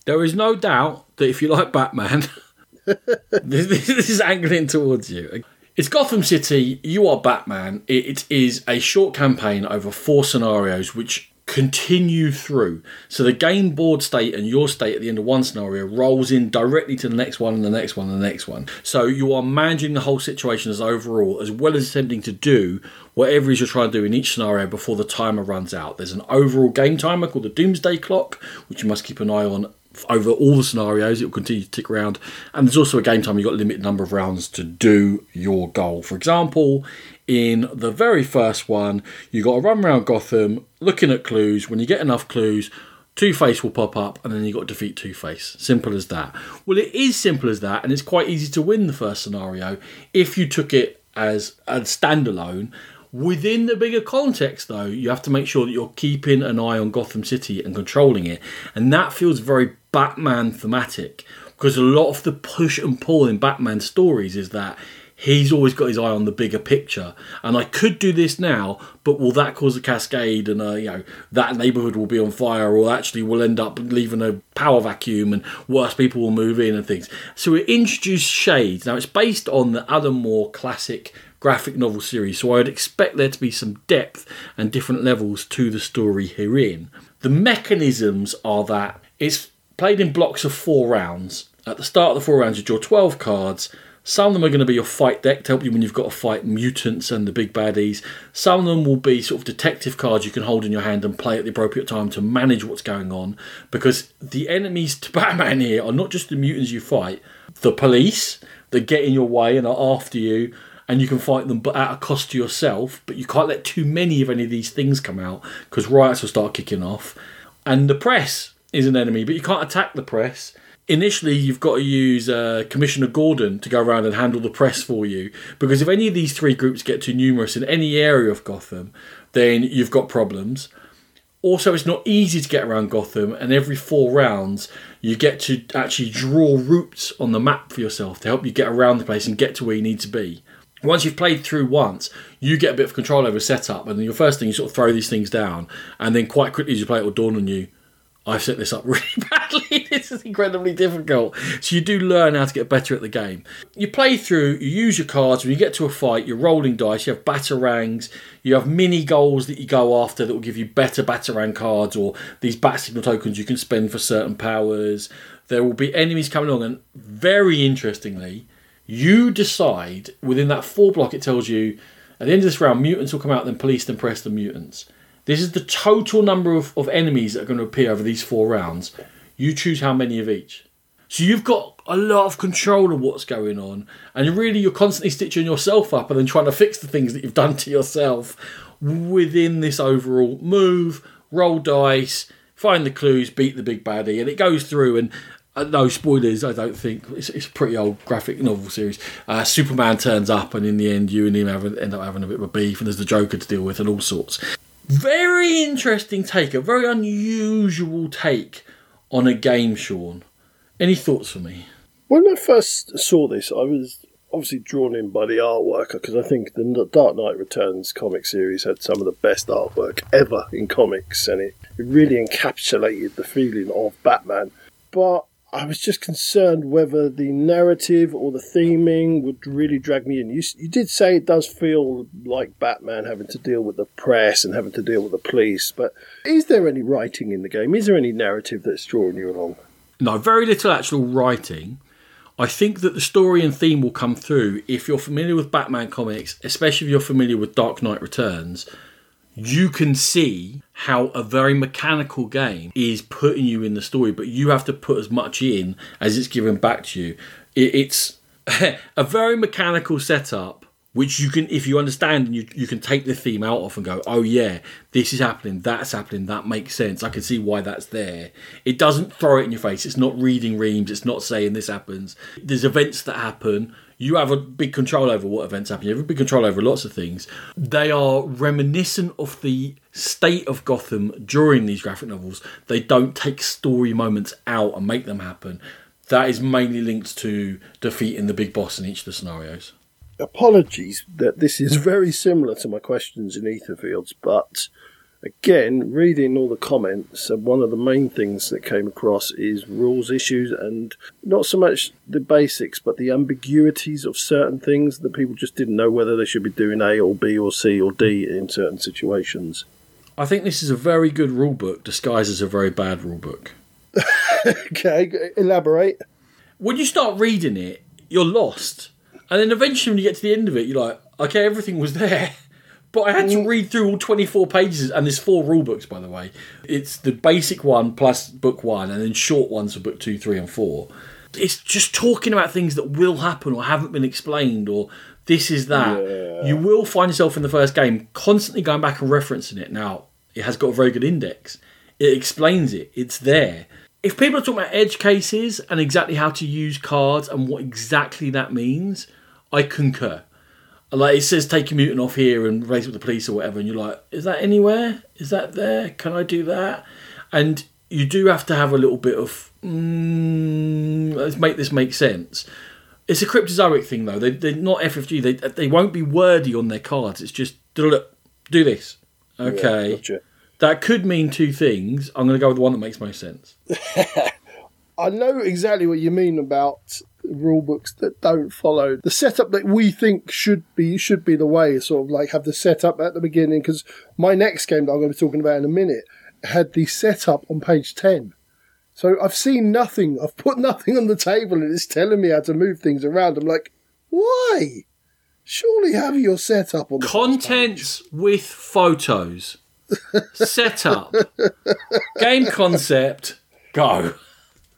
There is no doubt that if you like Batman, this, this, is angling towards you. It's Gotham City. You are Batman. It, it is a short campaign over four scenarios, which continue through. So the game board state and your state at the end of one scenario rolls in directly to the next one and the next one and the next one. So you are managing the whole situation as overall, as well as attempting to do whatever it is you're trying to do in each scenario before the timer runs out. There's an overall game timer called the Doomsday Clock, which you must keep an eye on over all the scenarios. It will continue to tick around, and there's also a game time. You've got a limited number of rounds to do your goal. For example, in the very first one, you've got to run around Gotham looking at clues. When you get enough clues, Two Face will pop up, and then you've got to defeat Two Face. Simple as that. Well, it is simple as that, and it's quite easy to win the first scenario if you took it as a standalone. Within the bigger context, though, you have to make sure that you're keeping an eye on Gotham City and controlling it, and that feels very Batman thematic because a lot of the push and pull in Batman stories is that he's always got his eye on the bigger picture. And I could do this now, but will that cause a cascade and uh, you know that neighbourhood will be on fire, or actually will end up leaving a power vacuum and worse people will move in and things. So it introduced shades. Now it's based on the other more classic graphic novel series, so I'd expect there to be some depth and different levels to the story herein. The mechanisms are that it's played in blocks of four rounds. At the start of the four rounds, you draw 12 cards. Some of them are going to be your fight deck to help you when you've got to fight mutants and the big baddies. Some of them will be sort of detective cards you can hold in your hand and play at the appropriate time to manage what's going on. Because the enemies to Batman here are not just the mutants you fight, the police that get in your way and are after you, and you can fight them but at a cost to yourself. But you can't let too many of any of these things come out because riots will start kicking off. And the press is an enemy, but you can't attack the press initially you've got to use uh, Commissioner Gordon to go around and handle the press for you because if any of these three groups get too numerous in any area of Gotham, then you've got problems. Also, it's not easy to get around Gotham, and every four rounds you get to actually draw routes on the map for yourself to help you get around the place and get to where you need to be. Once you've played through once, you get a bit of control over setup, and then your first thing you sort of throw these things down, and then quite quickly as you play, it will dawn on you I've set this up really badly. this is incredibly difficult. So you do learn how to get better at the game. You play through, you use your cards. When you get to a fight, you're rolling dice. You have batarangs. You have mini goals that you go after that will give you better batarang cards or these bat signal tokens you can spend for certain powers. There will be enemies coming along, and very interestingly, you decide within that four block. It tells you at the end of this round, mutants will come out, then police, then press the mutants. This is the total number of, of enemies that are going to appear over these four rounds. You choose how many of each. So you've got a lot of control of what's going on, and really you're constantly stitching yourself up and then trying to fix the things that you've done to yourself within this overall move, roll dice, find the clues, beat the big baddie, and it goes through and. Uh, no spoilers, I don't think. It's, it's, a pretty old graphic novel series. Uh, Superman turns up, and in the end, you and him have, end up having a bit of a beef, and there's the Joker to deal with, and all sorts. Very interesting take, a very unusual take on a game, Sean. Any thoughts for me? When I first saw this, I was obviously drawn in by the artwork because I think the Dark Knight Returns comic series had some of the best artwork ever in comics, and it, it really encapsulated the feeling of Batman. But I was just concerned whether the narrative or the theming would really drag me in. You, you did say it does feel like Batman having to deal with the press and having to deal with the police, but is there any writing in the game? Is there any narrative that's drawing you along? No, very little actual writing. I think that the story and theme will come through if you're familiar with Batman comics, especially if you're familiar with Dark Knight Returns you can see how a very mechanical game is putting you in the story, but you have to put as much in as it's given back to you. it's a very mechanical setup, which you can, if you understand, you, you can take the theme out of and go, oh yeah, this is happening, that's happening, that makes sense. I can see why that's there. It doesn't throw it in your face. It's not reading reams. It's not saying this happens. There's events that happen you have a big control over what events happen. You have a big control over lots of things. They are reminiscent of the state of Gotham during these graphic novels. They don't take story moments out and make them happen. That is mainly linked to defeating the big boss in each of the scenarios. Apologies that this is very similar to my questions in Etherfields, but again, reading all the comments, uh, one of the main things that came across is rules issues and not so much the basics, but the ambiguities of certain things that people just didn't know whether they should be doing A or B or C or D in certain situations. I think this is a very good rule book disguised as a very bad rule book. okay, elaborate. When you start reading it, you're lost. And then eventually, when you get to the end of it, you're like, okay, everything was there. But I had to read through all 24 pages, and there's four rule books, by the way. It's the basic one plus book one, and then short ones for book two, three, and four. It's just talking about things that will happen or haven't been explained, or this is that. Yeah. You will find yourself in the first game constantly going back and referencing it. Now, it has got a very good index, it explains it, it's there. If people are talking about edge cases and exactly how to use cards and what exactly that means, I concur. Like it says, take a mutant off here and raise it with the police or whatever, and you're like, is that anywhere? Is that there? Can I do that? And you do have to have a little bit of mm, let's make this make sense. It's a cryptozoic thing though. They, they're not FFG. They they won't be wordy on their cards. It's just do this. Okay, Yeah, gotcha. that could mean two things. I'm going to go with the one that makes most sense. I know exactly what you mean about rule books that don't follow the setup that we think should be should be the way. Sort of like have the setup at the beginning. Because my next game that I'm going to be talking about in a minute had the setup on page ten. So I've seen nothing. I've put nothing on the table, and it's telling me how to move things around. I'm like, why? Surely have your setup on the. Contents with photos. Setup. Game concept. Go.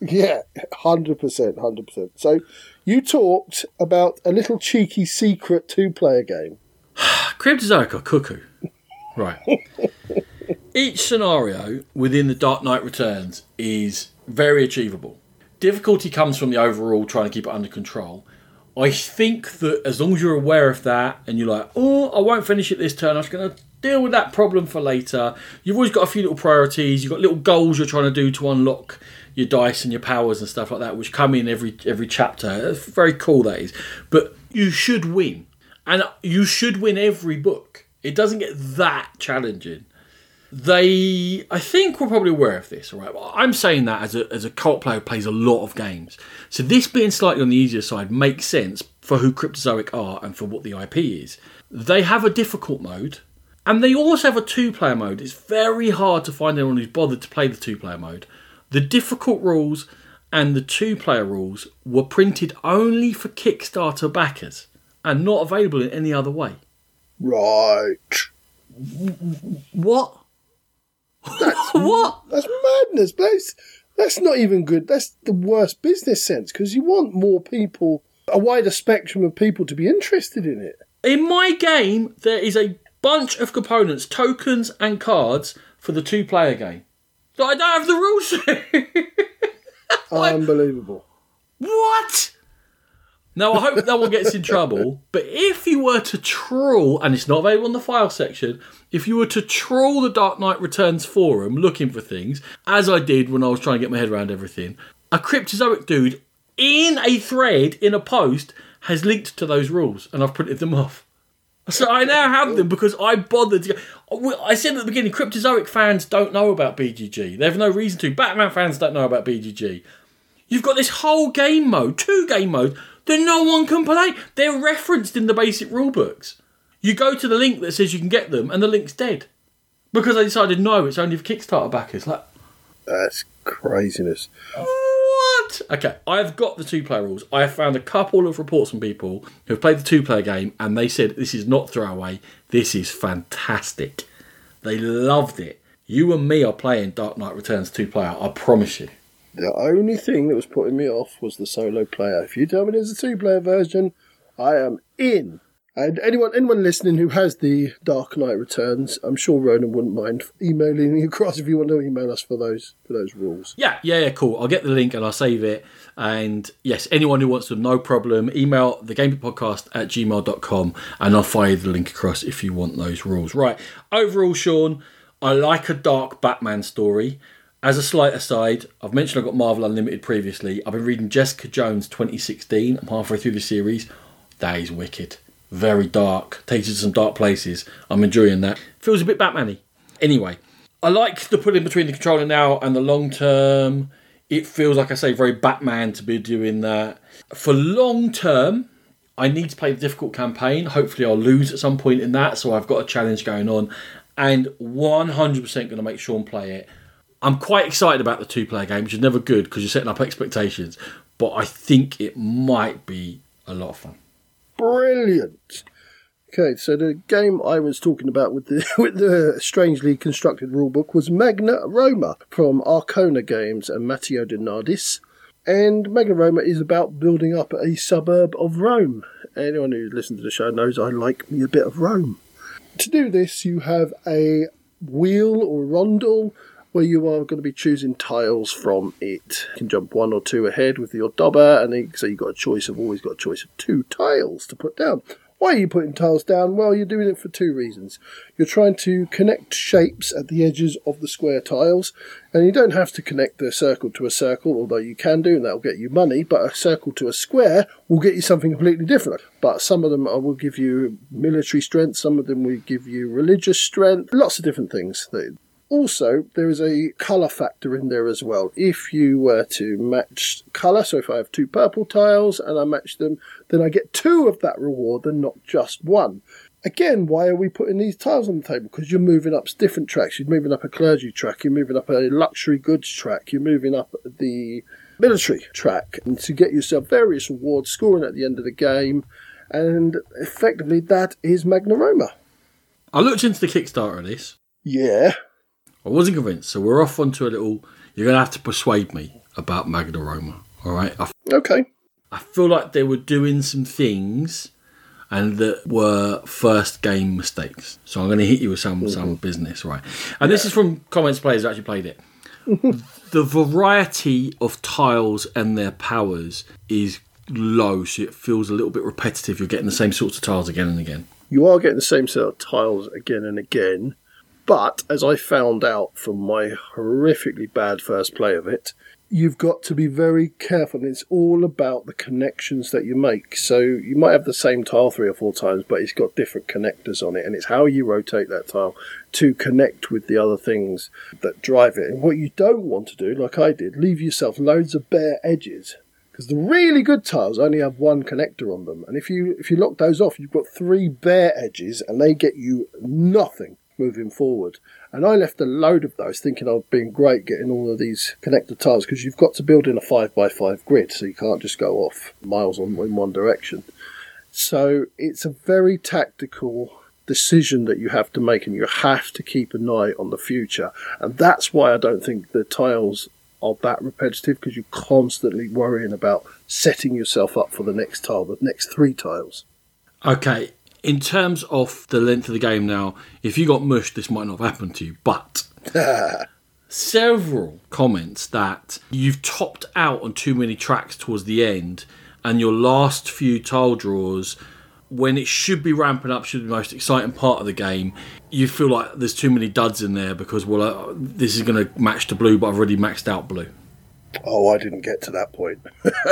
Yeah, hundred percent, hundred percent. So, you talked about a little cheeky secret two-player game. Cryptozoic or cuckoo. Right. Each scenario within the Dark Knight Returns is very achievable. Difficulty comes from the overall trying to keep it under control. I think that as long as you're aware of that and you're like, oh, I won't finish it this turn, I'm just going to deal with that problem for later. You've always got a few little priorities. You've got little goals you're trying to do to unlock your dice and your powers and stuff like that, which come in every every chapter. It's very cool that is. But you should win, and you should win every book. It doesn't get that challenging. They, I think, we're probably aware of this, all right? I'm saying that as a, as a cult player who plays a lot of games. So this being slightly on the easier side makes sense for who Cryptozoic are and for what the IP is. They have a difficult mode, and they also have a two player mode. It's very hard to find anyone who's bothered to play the two player mode. The difficult rules and the two player rules were printed only for Kickstarter backers and not available in any other way. Right. What? That's, what? That's madness, but that's, that's not even good. That's the worst business sense because you want more people, a wider spectrum of people to be interested in it. In my game, there is a bunch of components, tokens, and cards for the two player game. I don't have the rules to. Unbelievable. What? Now, I hope no one gets in trouble, but if you were to trawl, and it's not available in the file section, if you were to trawl the Dark Knight Returns forum looking for things, as I did when I was trying to get my head around everything, a cryptozoic dude in a thread, in a post, has linked to those rules, and I've printed them off. So I now have them because I bothered to. Go. I said at the beginning, Cryptozoic fans don't know about BGG. They have no reason to. Batman fans don't know about BGG. You've got this whole game mode, two game modes that no one can play. They're referenced in the basic rule books. You go to the link that says you can get them, and the link's dead because they decided no, it's only for Kickstarter backers. Like That's craziness. Oh, what? Okay, I've got the two player rules. I have found a couple of reports from people who have played the two player game, and they said this is not throwaway. This is fantastic. They loved it. You and me are playing Dark Knight Returns two player. I promise you. The only thing that was putting me off was the solo player. If you tell me there's a two player version, I am in. And anyone anyone listening who has the Dark Knight Returns, I'm sure Ronan wouldn't mind emailing across if you want to email us for those for those rules. Yeah, yeah, yeah, cool. I'll get the link and I'll save it. And yes, anyone who wants to, no problem, email the podcast at gmail.com and I'll fire the link across if you want those rules. Right. Overall, Sean, I like a dark Batman story. As a slight aside, I've mentioned I've got Marvel Unlimited previously. I've been reading Jessica Jones 2016. I'm halfway through the series. That is wicked. Very dark. Takes you to some dark places. I'm enjoying that. Feels a bit Batman-y. Anyway, I like the putting between the controller now and the long term. It feels like I say very Batman to be doing that. For long term, I need to play the difficult campaign. Hopefully, I'll lose at some point in that, so I've got a challenge going on, and 100% going to make Sean play it. I'm quite excited about the two player game, which is never good because you're setting up expectations, but I think it might be a lot of fun. Brilliant. Okay, so the game I was talking about with the with the strangely constructed rulebook was Magna Roma from Archona Games and Matteo De Nardis. And Magna Roma is about building up a suburb of Rome. Anyone who's listened to the show knows I like me a bit of Rome. To do this, you have a wheel or rondel where you are going to be choosing tiles from it. You can jump one or two ahead with your dobber, and then, so you've got a choice of always got a choice of two tiles to put down. Why are you putting tiles down? Well, you're doing it for two reasons. You're trying to connect shapes at the edges of the square tiles, and you don't have to connect the circle to a circle, although you can do, and that'll get you money, but a circle to a square will get you something completely different. But some of them uh, will give you military strength, some of them will give you religious strength, lots of different things. Also, there is a colour factor in there as well. If you were to match colour, so if I have two purple tiles and I match them, then I get two of that reward and not just one. Again, why are we putting these tiles on the table? Because you're moving up different tracks. You're moving up a clergy track, you're moving up a luxury goods track, you're moving up the military track, and to get yourself various rewards, scoring at the end of the game, and effectively that is Magna Roma. I looked into the Kickstarter of this. Yeah. I wasn't convinced, so we're off onto a little. You're going to have to persuade me about Magna Roma. All right. I, Okay. I feel like they were doing some things, and that were first game mistakes. So I'm going to hit you with some some mm-hmm. business, right? And this is from comments players who actually played it. the variety of tiles and their powers is low, so it feels a little bit repetitive. You're getting the same sorts of tiles again and again. You are getting the same set of tiles again and again, but as I found out from my horrifically bad first play of it, you've got to be very careful. It's all about the connections that you make. So you might have the same tile three or four times, but it's got different connectors on it, and it's how you rotate that tile to connect with the other things that drive it. And what you don't want to do, like I did, leave yourself loads of bare edges. Because the really good tiles only have one connector on them, and if you if you lock those off, you've got three bare edges, and they get you nothing moving forward. And I left a load of those thinking I'd been great getting all of these connector tiles because you've got to build in a 5x5 grid so you can't just go off miles on, in one direction. So it's a very tactical decision that you have to make and you have to keep an eye on the future. And that's why I don't think the tiles are that repetitive because you're constantly worrying about setting yourself up for the next tile, the next three tiles. Okay, in terms of the length of the game now, if you got mushed, this might not have happened to you, but several comments that you've topped out on too many tracks towards the end, and your last few tile draws, when it should be ramping up, should be the most exciting part of the game, you feel like there's too many duds in there because, well, uh, this is going to match to blue, but I've already maxed out blue. Oh, I didn't get to that point.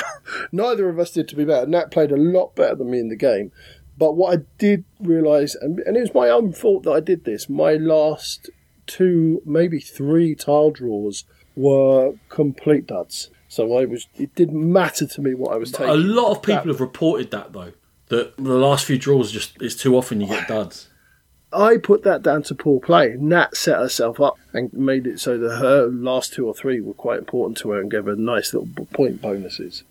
Neither of us did, to be better. Nat played a lot better than me in the game. But what I did realise, and, and it was my own fault that I did this, my last two, maybe three tile draws were complete duds. So I was. It didn't matter to me what I was taking. A lot of people That- have reported that though. That the last few draws just it's too often you get duds. I put that down to poor play. Nat set herself up and made it so that her last two or three were quite important to her and gave her nice little point bonuses.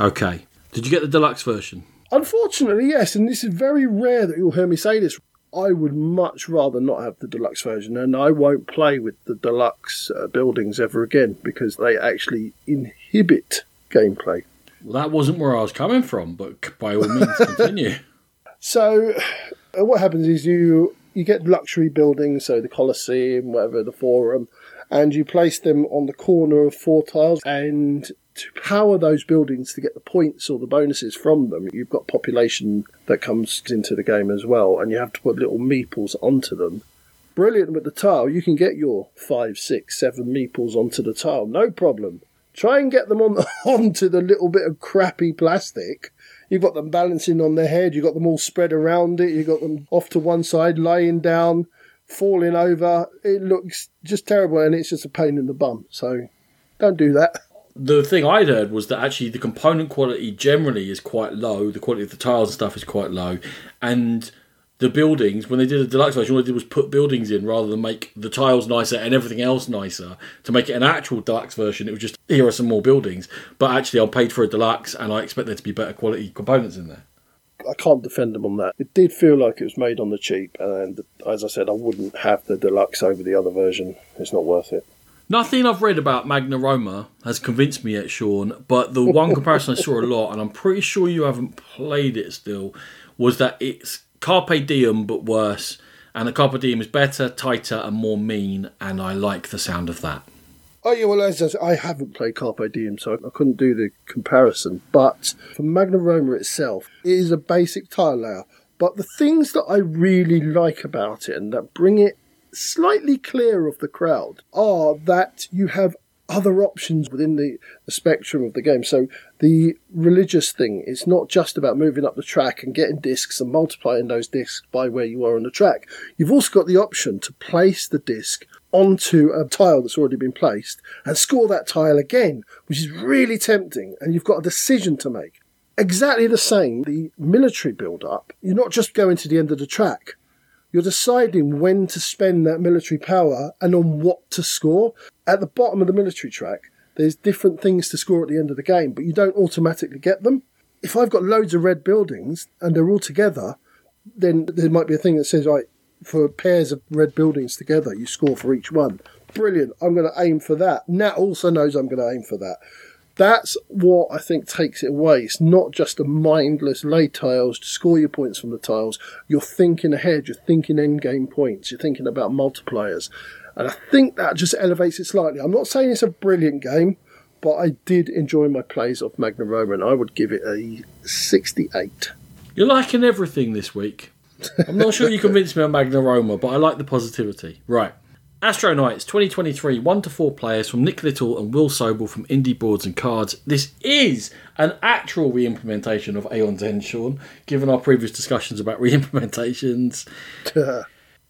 Okay. Did you get the deluxe version? Unfortunately, yes, and this is very rare that you'll hear me say this. I would much rather not have the deluxe version, and I won't play with the deluxe uh, buildings ever again because they actually inhibit gameplay. Well, that wasn't where I was coming from, but by all means, continue. So, uh, what happens is you you get luxury buildings, so the Colosseum, whatever the Forum, and you place them on the corner of four tiles. And to power those buildings to get the points or the bonuses from them, you've got population that comes into the game as well, and you have to put little meeples onto them. Brilliant with the tile, you can get your five, six, seven meeples onto the tile, no problem. Try and get them on onto the little bit of crappy plastic. You've got them balancing on their head. You've got them all spread around it. You've got them off to one side, lying down, falling over. It looks just terrible, and it's just a pain in the bum. So don't do that. the thing I'd heard was that actually the component quality generally is quite low. The quality of the tiles and stuff is quite low, and the buildings when they did a deluxe version, all they did was put buildings in rather than make the tiles nicer and everything else nicer. To make it an actual deluxe version, it was just here are some more buildings. But actually, I paid for a deluxe, and I expect there to be better quality components in there. I I can't defend them on that. It did feel like it was made on the cheap, and as I said, I wouldn't have the deluxe over the other version. It's not worth it. Nothing I've read about Magna Roma has convinced me yet, Sean. But the one comparison I saw a lot, and I'm pretty sure you haven't played it still, was that it's Carpe Diem but worse, and the Carpe Diem is better, tighter, and more mean, and I like the sound of that. Oh yeah, well as I, said, I haven't played Carpe Diem, so I couldn't do the comparison. But for Magna Roma itself, it is a basic tile layer. But the things that I really like about it and that bring it slightly clear of the crowd are that you have other options within the, the spectrum of the game. So the religious thing is not just about moving up the track and getting discs and multiplying those discs by where you are on the track. You've also got the option to place the disc onto a tile that's already been placed and score that tile again, which is really tempting. And you've got a decision to make. Exactly the same, the military build up. You're not just going to the end of the track. You're deciding when to spend that military power and on what to score. At the bottom of the military track, there's different things to score at the end of the game, but you don't automatically get them. If I've got loads of red buildings and they're all together, then there might be a thing that says, right, for pairs of red buildings together, you score for each one. Brilliant. I'm going to aim for that. Nat also knows I'm going to aim for that. That's what I think takes it away. It's not just a mindless lay tiles to score your points from the tiles. You're thinking ahead. You're thinking end game points. You're thinking about multipliers. And I think that just elevates it slightly. I'm not saying it's a brilliant game, but I did enjoy my plays of Magna Roma and I would give it a 68. You're liking everything this week. I'm not sure you convinced me on Magna Roma, but I like the positivity. Right. Astro Knights 2023, 1 to 4 players from Nick Little and Will Sobel from Indie Boards and Cards. This is an actual re implementation of Aeon's End, Sean, given our previous discussions about re implementations.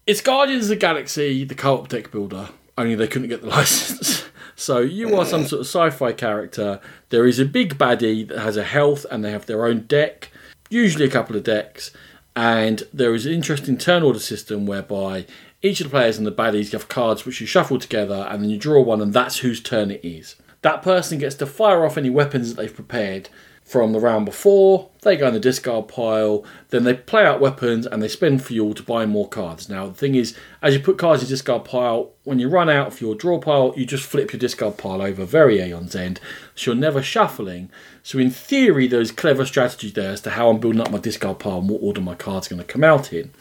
it's Guardians of the Galaxy, the co op deck builder, only they couldn't get the license. so you are some sort of sci fi character. There is a big baddie that has a health and they have their own deck, usually a couple of decks and there is an interesting turn order system whereby each of the players and the baddies have cards which you shuffle together, and then you draw one, and that's whose turn it is. That person gets to fire off any weapons that they've prepared from the round before. They go in the discard pile. Then they play out weapons and they spend fuel to buy more cards. Now, the thing is, as you put cards in your discard pile, when you run out of your draw pile, you just flip your discard pile over very Aeon's End. So you're never shuffling. So, in theory, there's clever strategy there as to how I'm building up my discard pile and what order my cards are going to come out in.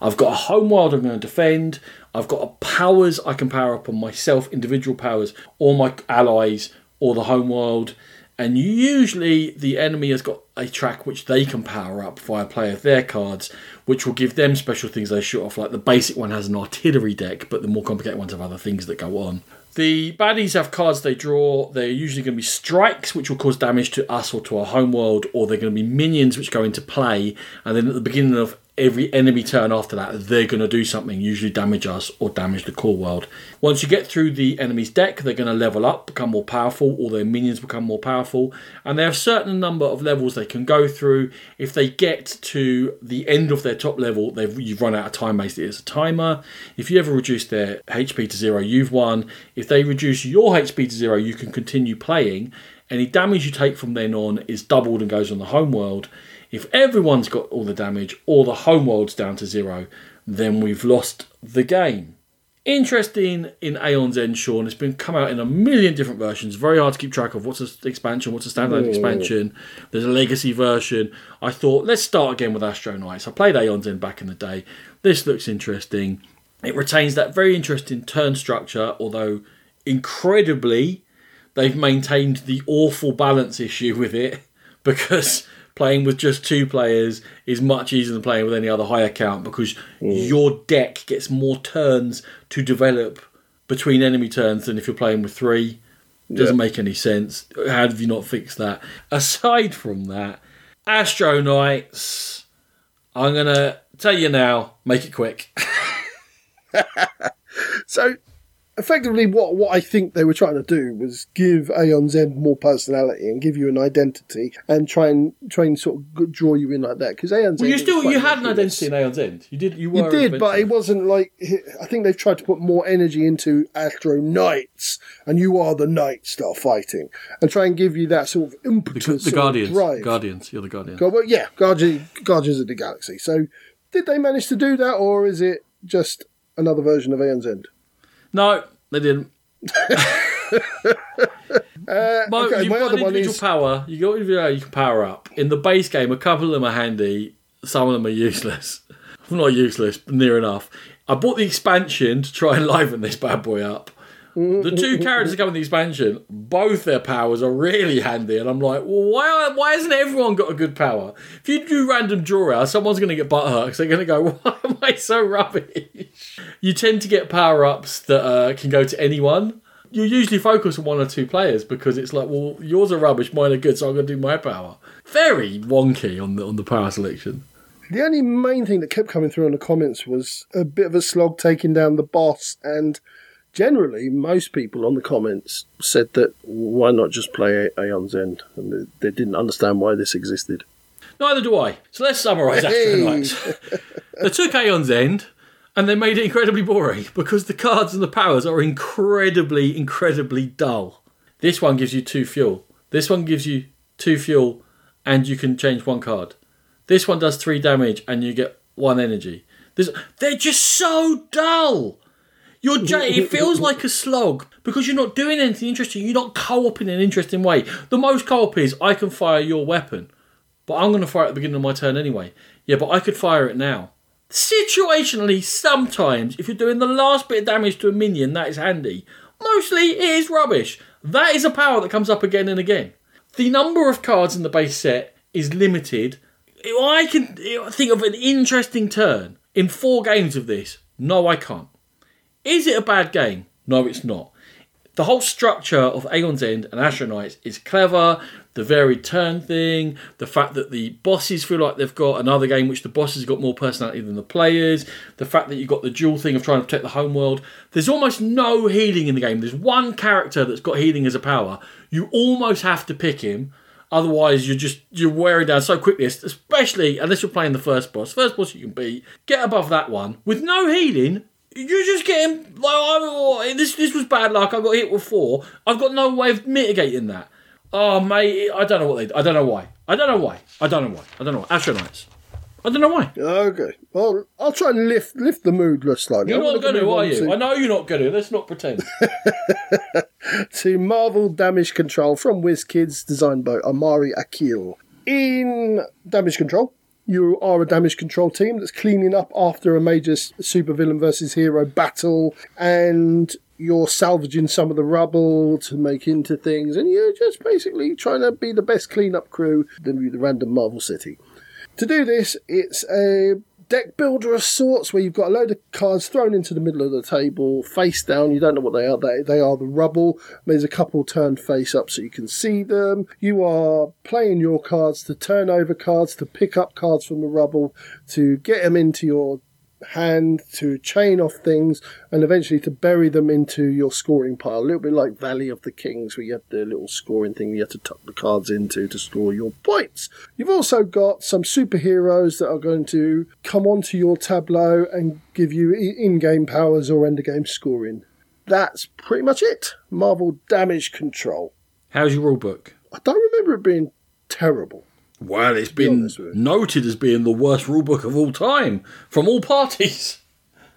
I've got a home world I'm going to defend. I've got powers I can power up on myself, individual powers, or my allies, or the home world. And usually the enemy has got a track which they can power up via play of their cards, which will give them special things they shoot off. Like the basic one has an artillery deck, but the more complicated ones have other things that go on. The baddies have cards they draw. They're usually going to be strikes, which will cause damage to us or to our homeworld, or they're going to be minions which go into play. And then at the beginning of every enemy turn after that, they're going to do something, usually damage us or damage the core world. Once you get through the enemy's deck, they're going to level up, become more powerful, or their minions become more powerful. And they have a certain number of levels they can go through. If they get to the end of their top level, they've you've run out of time basically. It's a timer. If you ever reduce their HP to zero, you've won. If they reduce your HP to zero, you can continue playing. Any damage you take from then on is doubled and goes on the home world. If everyone's got all the damage or the homeworld's down to zero, then we've lost the game. Interesting in Aeon's End, Sean. It's been come out in a million different versions. Very hard to keep track of what's an expansion, what's a standalone expansion. There's a legacy version. I thought, let's start again with Astro Knights. I played Aeon's End back in the day. This looks interesting. It retains that very interesting turn structure, although incredibly, they've maintained the awful balance issue with it because playing with just two players is much easier than playing with any other high account because mm. your deck gets more turns to develop between enemy turns than if you're playing with three. Doesn't make any sense. How have you not fixed that? Aside from that, Astro Knights, I'm going to tell you now, make it quick. so effectively what, what I think they were trying to do was give Aeon's End more personality and give you an identity and try and try and sort of draw you in like that because Aeon's Well, End you still you had an identity in Aeon's End. You did. You were. You did, but it wasn't like I think they've tried to put more energy into Astro Knights, and you are the knights that are fighting, and try and give you that sort of the, impetus, the of Guardians. drive. Guardians. You're the Guardian. Go- well, yeah, Guardian, Guardians of the Galaxy. So, did they manage to do that, or is it just another version of Aeon's End? No, they didn't. Uh, Mo, okay, you've my got other one is power. You got individual you can power up. In the base game, a couple of them are handy. Some of them are useless. Not useless, but near enough. I bought the expansion to try and liven this bad boy up. The two characters that come in the expansion, both their powers are really handy, and I'm like, well, why why hasn't everyone got a good power? If you do random draw out, someone's going to get butthurt because they're going to go, why am I so rubbish? You tend to get power ups that uh, can go to anyone. You usually focus on one or two players because it's like, well, yours are rubbish, mine are good, so I'm going to do my power. Very wonky on the on the power selection. the only main thing that kept coming through in the comments was a bit of a slog taking down the boss, and generally, most people on the comments said that why not just play Aeon's End, and they, they didn't understand why this existed. Neither do I. So let's summarise Hey. Astro Knights. they took Aeon's End and they made it incredibly boring because the cards and the powers are incredibly, incredibly dull. This one gives you two fuel. This one gives you two fuel and you can change one card. This one does three damage and you get one energy. This, they're just so dull. It feels like a slog because you're not doing anything interesting. You're not co-op in an interesting way. The most co-op is I can fire your weapon, but I'm going to fire at the beginning of my turn anyway. Yeah, but I could fire it now. Situationally, sometimes if you're doing the last bit of damage to a minion, that is handy. Mostly, it is rubbish. That is a power that comes up again and again. The number of cards in the base set is limited. I can think of an interesting turn in four games of this. No, I can't. Is it a bad game? No, it's not. The whole structure of Aeon's End and Astro Knights is clever. The varied turn thing, the fact that the bosses feel like they've got another game which the bosses got more personality than the players, the fact that you've got the dual thing of trying to protect the home world. There's almost no healing in the game. There's one character that's got healing as a power. You almost have to pick him. Otherwise, you're just you're wearing down so quickly, especially unless you're playing the first boss. First boss you can beat, get above that one with no healing. You're just getting like I, this. This was bad luck. I got hit with four. I've got no way of mitigating that. Oh mate, I don't know what they. I don't know why. I don't know why. I don't know why. I don't know why. Astro Knights. I don't know why. Okay, well, I'll try and lift lift the mood just slightly. You're not going to, are you? to- I know you're not going to. Let's not pretend. to Marvel Damage Control from WizKids, designed by Amari Akil. In Damage Control, you are a damage control team that's cleaning up after a major supervillain versus hero battle, and you're salvaging some of the rubble to make into things, and you're just basically trying to be the best cleanup crew than the random Marvel city. To do this, it's a deck builder of sorts where you've got a load of cards thrown into the middle of the table, face down. You don't know what they are. They, they are the rubble. There's a couple turned face up so you can see them. You are playing your cards to turn over cards, to pick up cards from the rubble, to get them into your hand, to chain off things, and eventually to bury them into your scoring pile. A little bit like Valley of the Kings, where you have the little scoring thing you have to tuck the cards into to score your points. You've also got some superheroes that are going to come onto your tableau and give you in game powers or end game scoring. That's pretty much it. Marvel Damage Control. How's your rule book? I don't remember it being terrible. Well, it's been you. noted as being the worst rulebook of all time from all parties.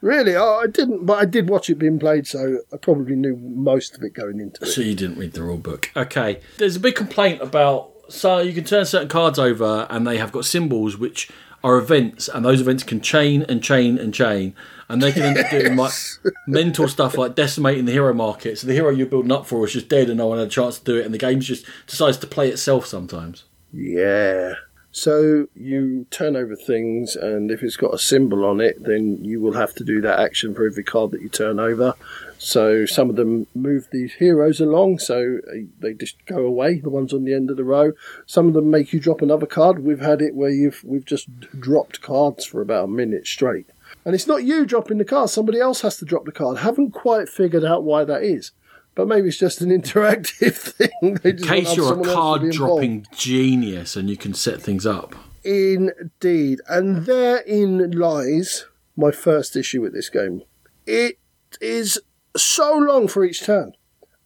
Really, I I didn't, but I did watch it being played, so I probably knew most of it going into it. So you didn't read the rulebook. Okay. There's a big complaint about so you can turn certain cards over and they have got symbols which are events and those events can chain and chain and chain and they can end up doing like mental stuff like decimating the hero market. So the hero you're building up for is just dead and no one had a chance to do it and the game just decides to play itself sometimes. Yeah. So you turn over things, and if it's got a symbol on it, then you will have to do that action for every card that you turn over. So some of them move these heroes along, so uh, they just go away. The ones on the end of the row. Some of them make you drop another card. We've had it where you've we've just dropped cards for about a minute straight. And it's not you dropping the card, somebody else has to drop the card. Haven't quite figured out why that is. But maybe it's just an interactive thing. In case you're a someone else to card dropping genius and you can set things up. Indeed. And therein lies my first issue with this game. It is so long for each turn,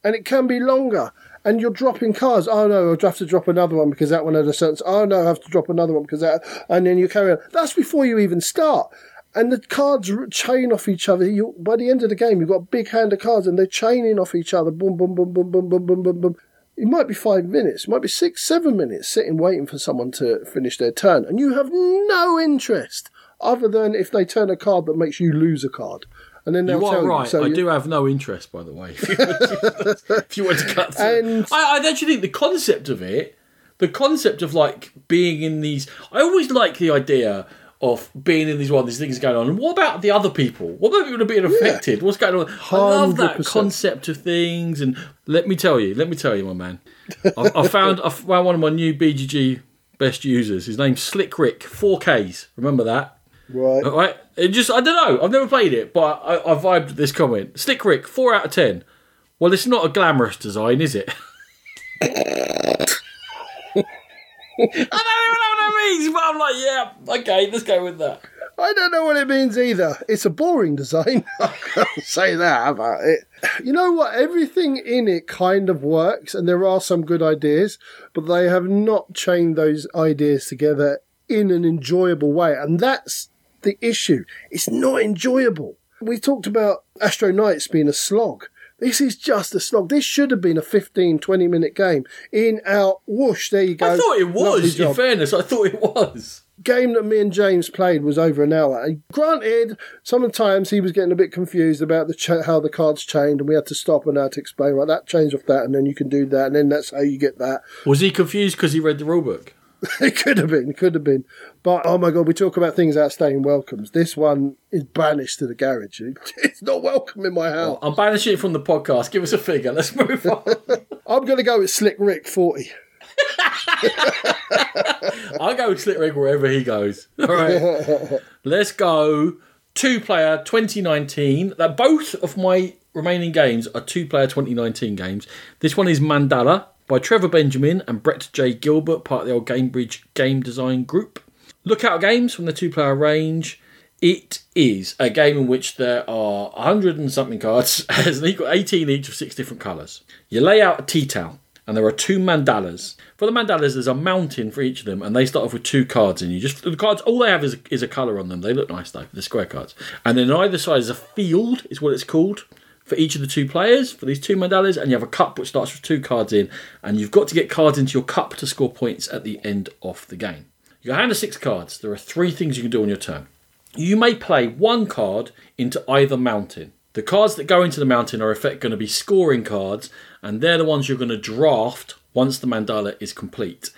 and it can be longer. And you're dropping cards. Oh no, I'll have to drop another one because that one had a sense. Oh no, I have to drop another one because that. And then you carry on. That's before you even start. And the cards chain off each other. You by the end of the game, you've got a big hand of cards, and they're chaining off each other. Boom, boom, boom, boom, boom, boom, boom, boom, boom. It might be five minutes, it might be six, seven minutes sitting waiting for someone to finish their turn, and you have no interest other than if they turn a card that makes you lose a card. And then You tell are right. you. So I you- do have no interest, by the way. If you were to, if you were to cut through. And- I, I actually think the concept of it, the concept of like being in these, I always like the idea of being in these one these things going on. And what about the other people? What about people being affected? What's going on? I love that concept of things. And let me tell you, let me tell you, my man, I, I found I found one of my new BGG best users. His name's Slick Rick, 4Ks. Remember that? Right. Right? It just I don't know. I've never played it, but I, I vibed this comment. Slick Rick, four out of ten. Well, it's not a glamorous design, is it? I don't even know what that means, but I'm like, yeah, okay, let's go with that. I don't know what it means either. It's a boring design. I can't say that about it. You know what? Everything in it kind of works, and there are some good ideas, but they have not chained those ideas together in an enjoyable way. And that's the issue. It's not enjoyable. We talked about Astro Knights being a slog. This is just a slog. This should have been a 15, 20 minute game. In, out, whoosh, there you go. I thought it was, in fairness, I thought it was. game that me and James played was over an hour. And granted, sometimes he was getting a bit confused about the ch- how the cards changed, and we had to stop and had to explain, right, that changed off that, and then you can do that, and then that's how you get that. Was he confused because he read the rulebook? it could have been, it could have been. But oh my god, we talk about things outstaying welcomes. This one is banished to the garage. It's not welcome in my house. I'm banishing it from the podcast. Give us a figure. Let's move on. I'm going to go with Slick Rick 40. I'll go with Slick Rick wherever he goes. All right. Let's go two player 2019. That both of my remaining games are two player 2019 games. This one is Mandala by Trevor Benjamin and Brett J. Gilbert, part of the old Gamebridge game design group. Lookout games from the two player range. It is a game in which there are 100 and something cards, as an equal 18 each of six different colours. You lay out a tea towel, and there are two mandalas. For the mandalas, there's a mountain for each of them, and they start off with two cards. And you just the cards, all they have is is a colour on them. They look nice though, the square cards. And then on either side is a field, is what it's called for each of the two players for these two mandalas. And you have a cup which starts with two cards in, and you've got to get cards into your cup to score points at the end of the game. Your hand of six cards. There are three things you can do on your turn. You may play one card into either mountain. The cards that go into the mountain are in effect going to be scoring cards, and they're the ones you're going to draft once the mandala is complete.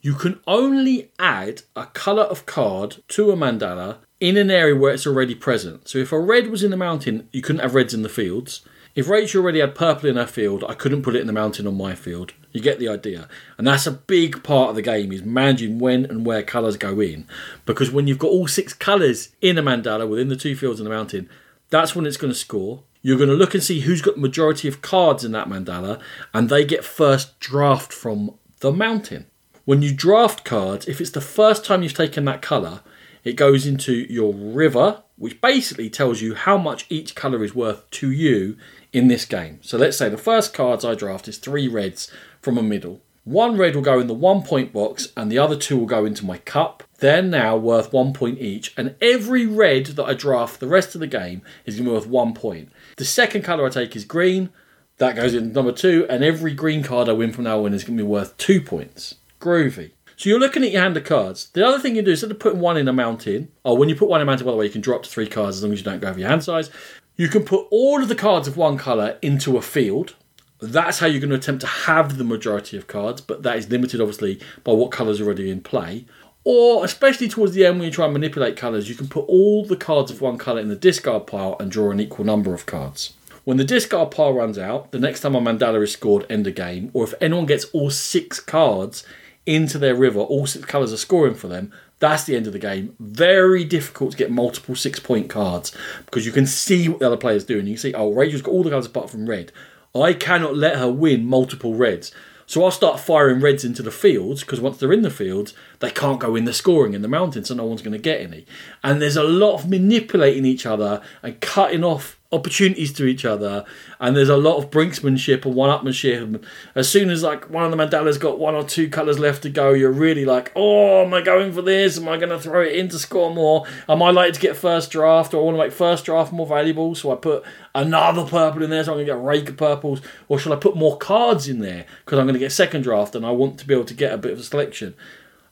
You can only add a colour of card to a mandala in an area where it's already present. So if a red was in the mountain, you couldn't have reds in the fields. If Rachel already had purple in her field, I couldn't put it in the mountain on my field. You get the idea. And that's a big part of the game is managing when and where colours go in. Because when you've got all six colours in a mandala within the two fields in the mountain, that's when it's going to score. You're going to look and see who's got the majority of cards in that mandala, and they get first draft from the mountain. When you draft cards, if it's the first time you've taken that colour, it goes into your river, which basically tells you how much each colour is worth to you in this game. So let's say the first cards I draft is three reds from a middle. One red will go in the one point box, and the other two will go into my cup. They're now worth one point each, and every red that I draft the rest of the game is going to be worth one point. The second colour I take is green, that goes in number two, and every green card I win from now on is going to be worth two points. Groovy. So you're looking at your hand of cards. The other thing you do instead of putting one in a mountain, or when you put one in a mountain, by the way, you can drop to three cards as long as you don't go over your hand size. You can put all of the cards of one colour into a field. That's how you're going to attempt to have the majority of cards, but that is limited obviously by what colours are already in play. Or, especially towards the end when you try and manipulate colours, you can put all the cards of one colour in the discard pile and draw an equal number of cards. When the discard pile runs out, the next time a mandala is scored, end of game, or if anyone gets all six cards into their river, all six colours are scoring for them. That's the end of the game. Very difficult to get multiple six point cards because you can see what the other player's doing. You can see, oh, Rachel's got all the cards apart from red. I cannot let her win multiple reds. So I'll start firing reds into the fields because once they're in the fields, they can't go in the scoring in the mountains, so no one's going to get any. And there's a lot of manipulating each other and cutting off opportunities to each other, and there's a lot of brinksmanship and one-upmanship. As soon as like one of the mandalas got one or two colours left to go, you're really like, oh, am I going for this? Am I going to throw it in to score more? Am I likely to get first draft, or I want to make first draft more valuable? So I put another purple in there, so I'm going to get a rake of purples, or should I put more cards in there because I'm going to get second draft and I want to be able to get a bit of a selection?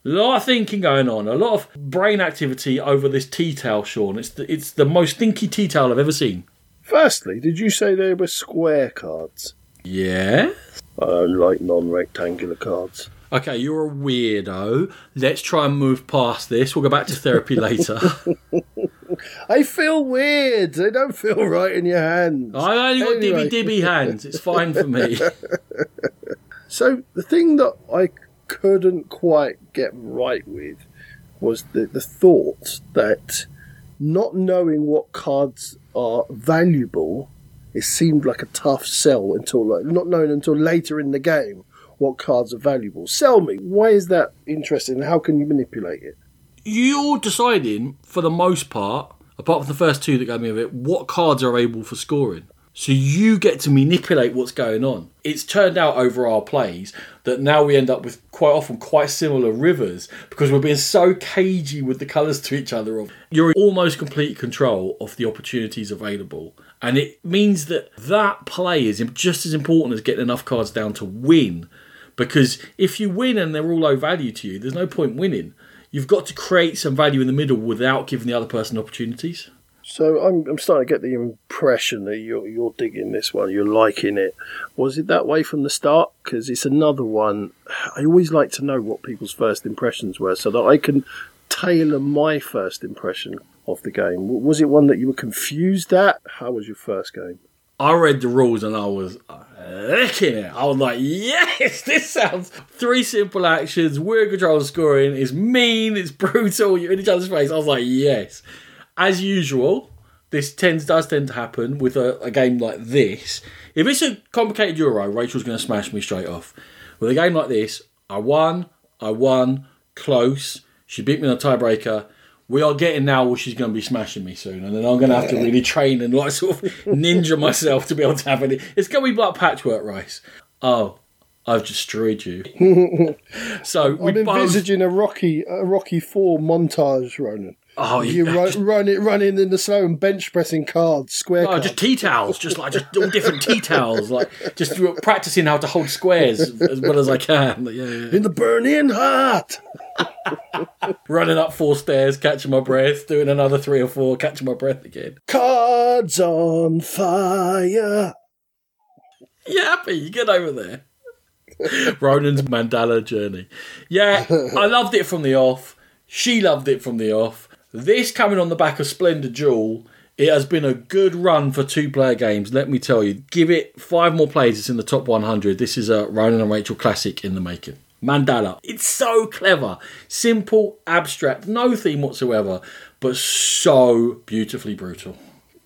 A lot of thinking going on, a lot of brain activity over this tea towel, Sean. It's the, it's the most thinky tea towel I've ever seen. Firstly, did you say they were square cards? Yeah. I don't like non-rectangular cards. Okay, you're a weirdo. Let's try and move past this. We'll go back to therapy later. I feel weird. They don't feel right in your hands. I only got Anyway. dibby dibby hands. It's fine for me. So the thing that I couldn't quite get right with was the, the thought that not knowing what cards are valuable, it seemed like a tough sell until like not knowing until later in the game what cards are valuable. Sell me. Why is that interesting? How can you manipulate it? You're deciding, for the most part, apart from the first two that gave me of it, what cards are able for scoring. So you get to manipulate what's going on. It's turned out over our plays that now we end up with quite often quite similar rivers because we're being so cagey with the colours to each other. Of You're in almost complete control of the opportunities available. And it means that that play is just as important as getting enough cards down to win. Because if you win and they're all low value to you, there's no point winning. You've got to create some value in the middle without giving the other person opportunities. So I'm, I'm starting to get the impression that you're you're digging this one. You're liking it. Was it that way from the start? Because it's another one. I always like to know what people's first impressions were, so that I can tailor my first impression of the game. Was it one that you were confused at? How was your first game? I read the rules and I was uh, licking it. I was like, yes, this sounds three simple actions. In control scoring. It's mean. It's brutal. You're in each other's face. I was like, yes. As usual, this tends does tend to happen with a, a game like this. If it's a complicated Euro, Rachel's going to smash me straight off. With a game like this, I won. I won close. She beat me in a tiebreaker. We are getting now where she's going to be smashing me soon, and then I'm going to have to really train and like sort of ninja myself to be able to have it. It's going to be like patchwork rice. Oh, I've destroyed you. so we I'm both. envisaging a Rocky a Rocky Four montage, Ronan. Oh, You yeah, run, just- run it, running in the snow and bench pressing cards, square Oh, cards. just tea towels, just like just all different tea towels, like just practicing how to hold squares as well as I can. Like, yeah, yeah. in the burning heart. Running up four stairs, catching my breath, doing another three or four, catching my breath again. Cards on fire. You happy? You get over there. Ronan's mandala journey. Yeah, I loved it from the off. She loved it from the off. This coming on the back of Splendor Duel, it has been a good run for two player games, let me tell you. Give it five more plays, it's in the top 100. This is a Ronan and Rachel classic in the making. Mandala. It's so clever. Simple, abstract, no theme whatsoever, but so beautifully brutal.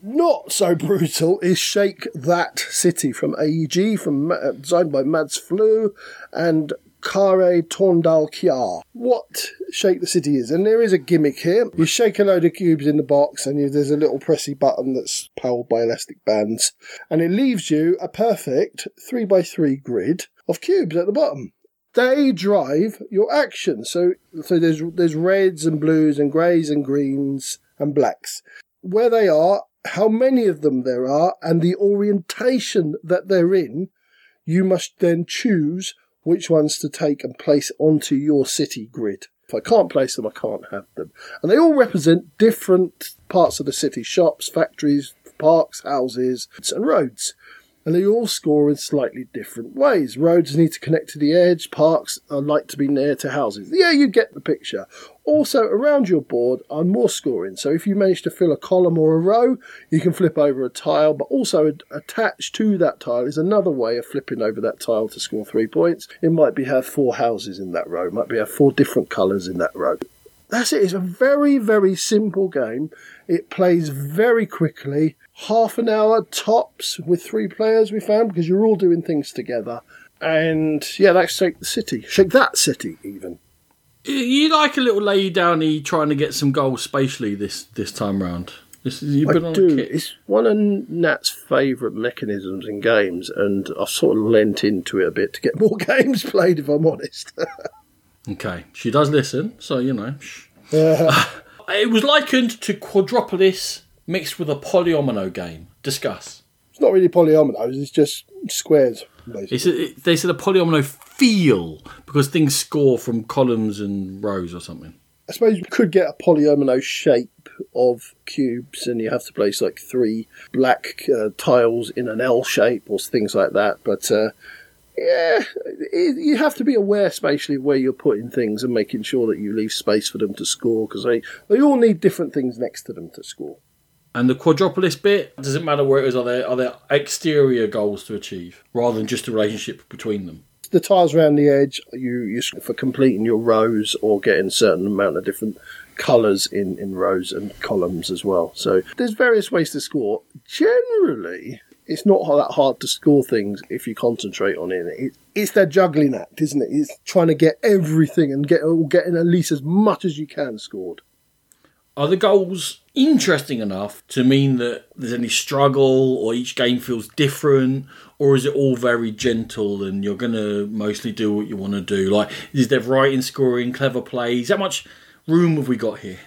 Not so brutal is Shake That City from AEG, from Ma- uh, designed by Mads Fløe and Kåre Torndahl Kjær. What Shake the City is, and there is a gimmick here. You shake a load of cubes in the box, and you, there's a little pressy button that's powered by elastic bands, and it leaves you a perfect three by three grid of cubes at the bottom. They drive your action. So, so there's there's reds and blues and greys and greens and blacks where they are, how many of them there are, and the orientation that they're in, you must then choose which ones to take and place onto your city grid. If I can't place them, I can't have them. And they all represent different parts of the city shops, factories, parks, houses, and roads. and they all score in slightly different ways. Roads need to connect to the edge, parks are like to be near to houses. Yeah, you get the picture. Also, around your board are more scoring. So if you manage to fill a column or a row, you can flip over a tile, but also attached to that tile is another way of flipping over that tile to score three points. It might be have four houses in that row, it might be have four different colours in that row. That's it. It's a very, very simple game. It plays very quickly half an hour tops with three players, we found, because you're all doing things together. And yeah, that's Shake the City. Shake that city, even. You like a little lay downy trying to get some goals spatially this this time round. This is, you've been I on do. It's one of Nat's favourite mechanisms in games, and I've sort of lent into it a bit to get more games played, if I'm honest. okay, she does listen, so you know. Uh, it was likened to Quadropolis mixed with a polyomino game. Discuss. It's not really polyominoes, it's just squares. It's a, they said a polyomino feel because things score from columns and rows or something. I suppose you could get a polyomino shape of cubes, and you have to place like three black uh, tiles in an L shape or things like that. But uh, yeah, it, you have to be aware spatially where you're putting things and making sure that you leave space for them to score because they, they all need different things next to them to score. And the quadropolis bit, doesn't matter where it is? Are there, are there exterior goals to achieve rather than just a relationship between them? The tiles around the edge, you use for completing your rows or getting a certain amount of different colours in, in rows and columns as well. So there's various ways to score. Generally, it's not that hard to score things if you concentrate on it. it it's that juggling act, isn't it? It's trying to get everything and get getting at least as much as you can scored. Are the goals interesting enough to mean that there's any struggle or each game feels different? Or is it all very gentle and you're going to mostly do what you want to do? Like, is there writing, scoring, clever plays? How much room have we got here?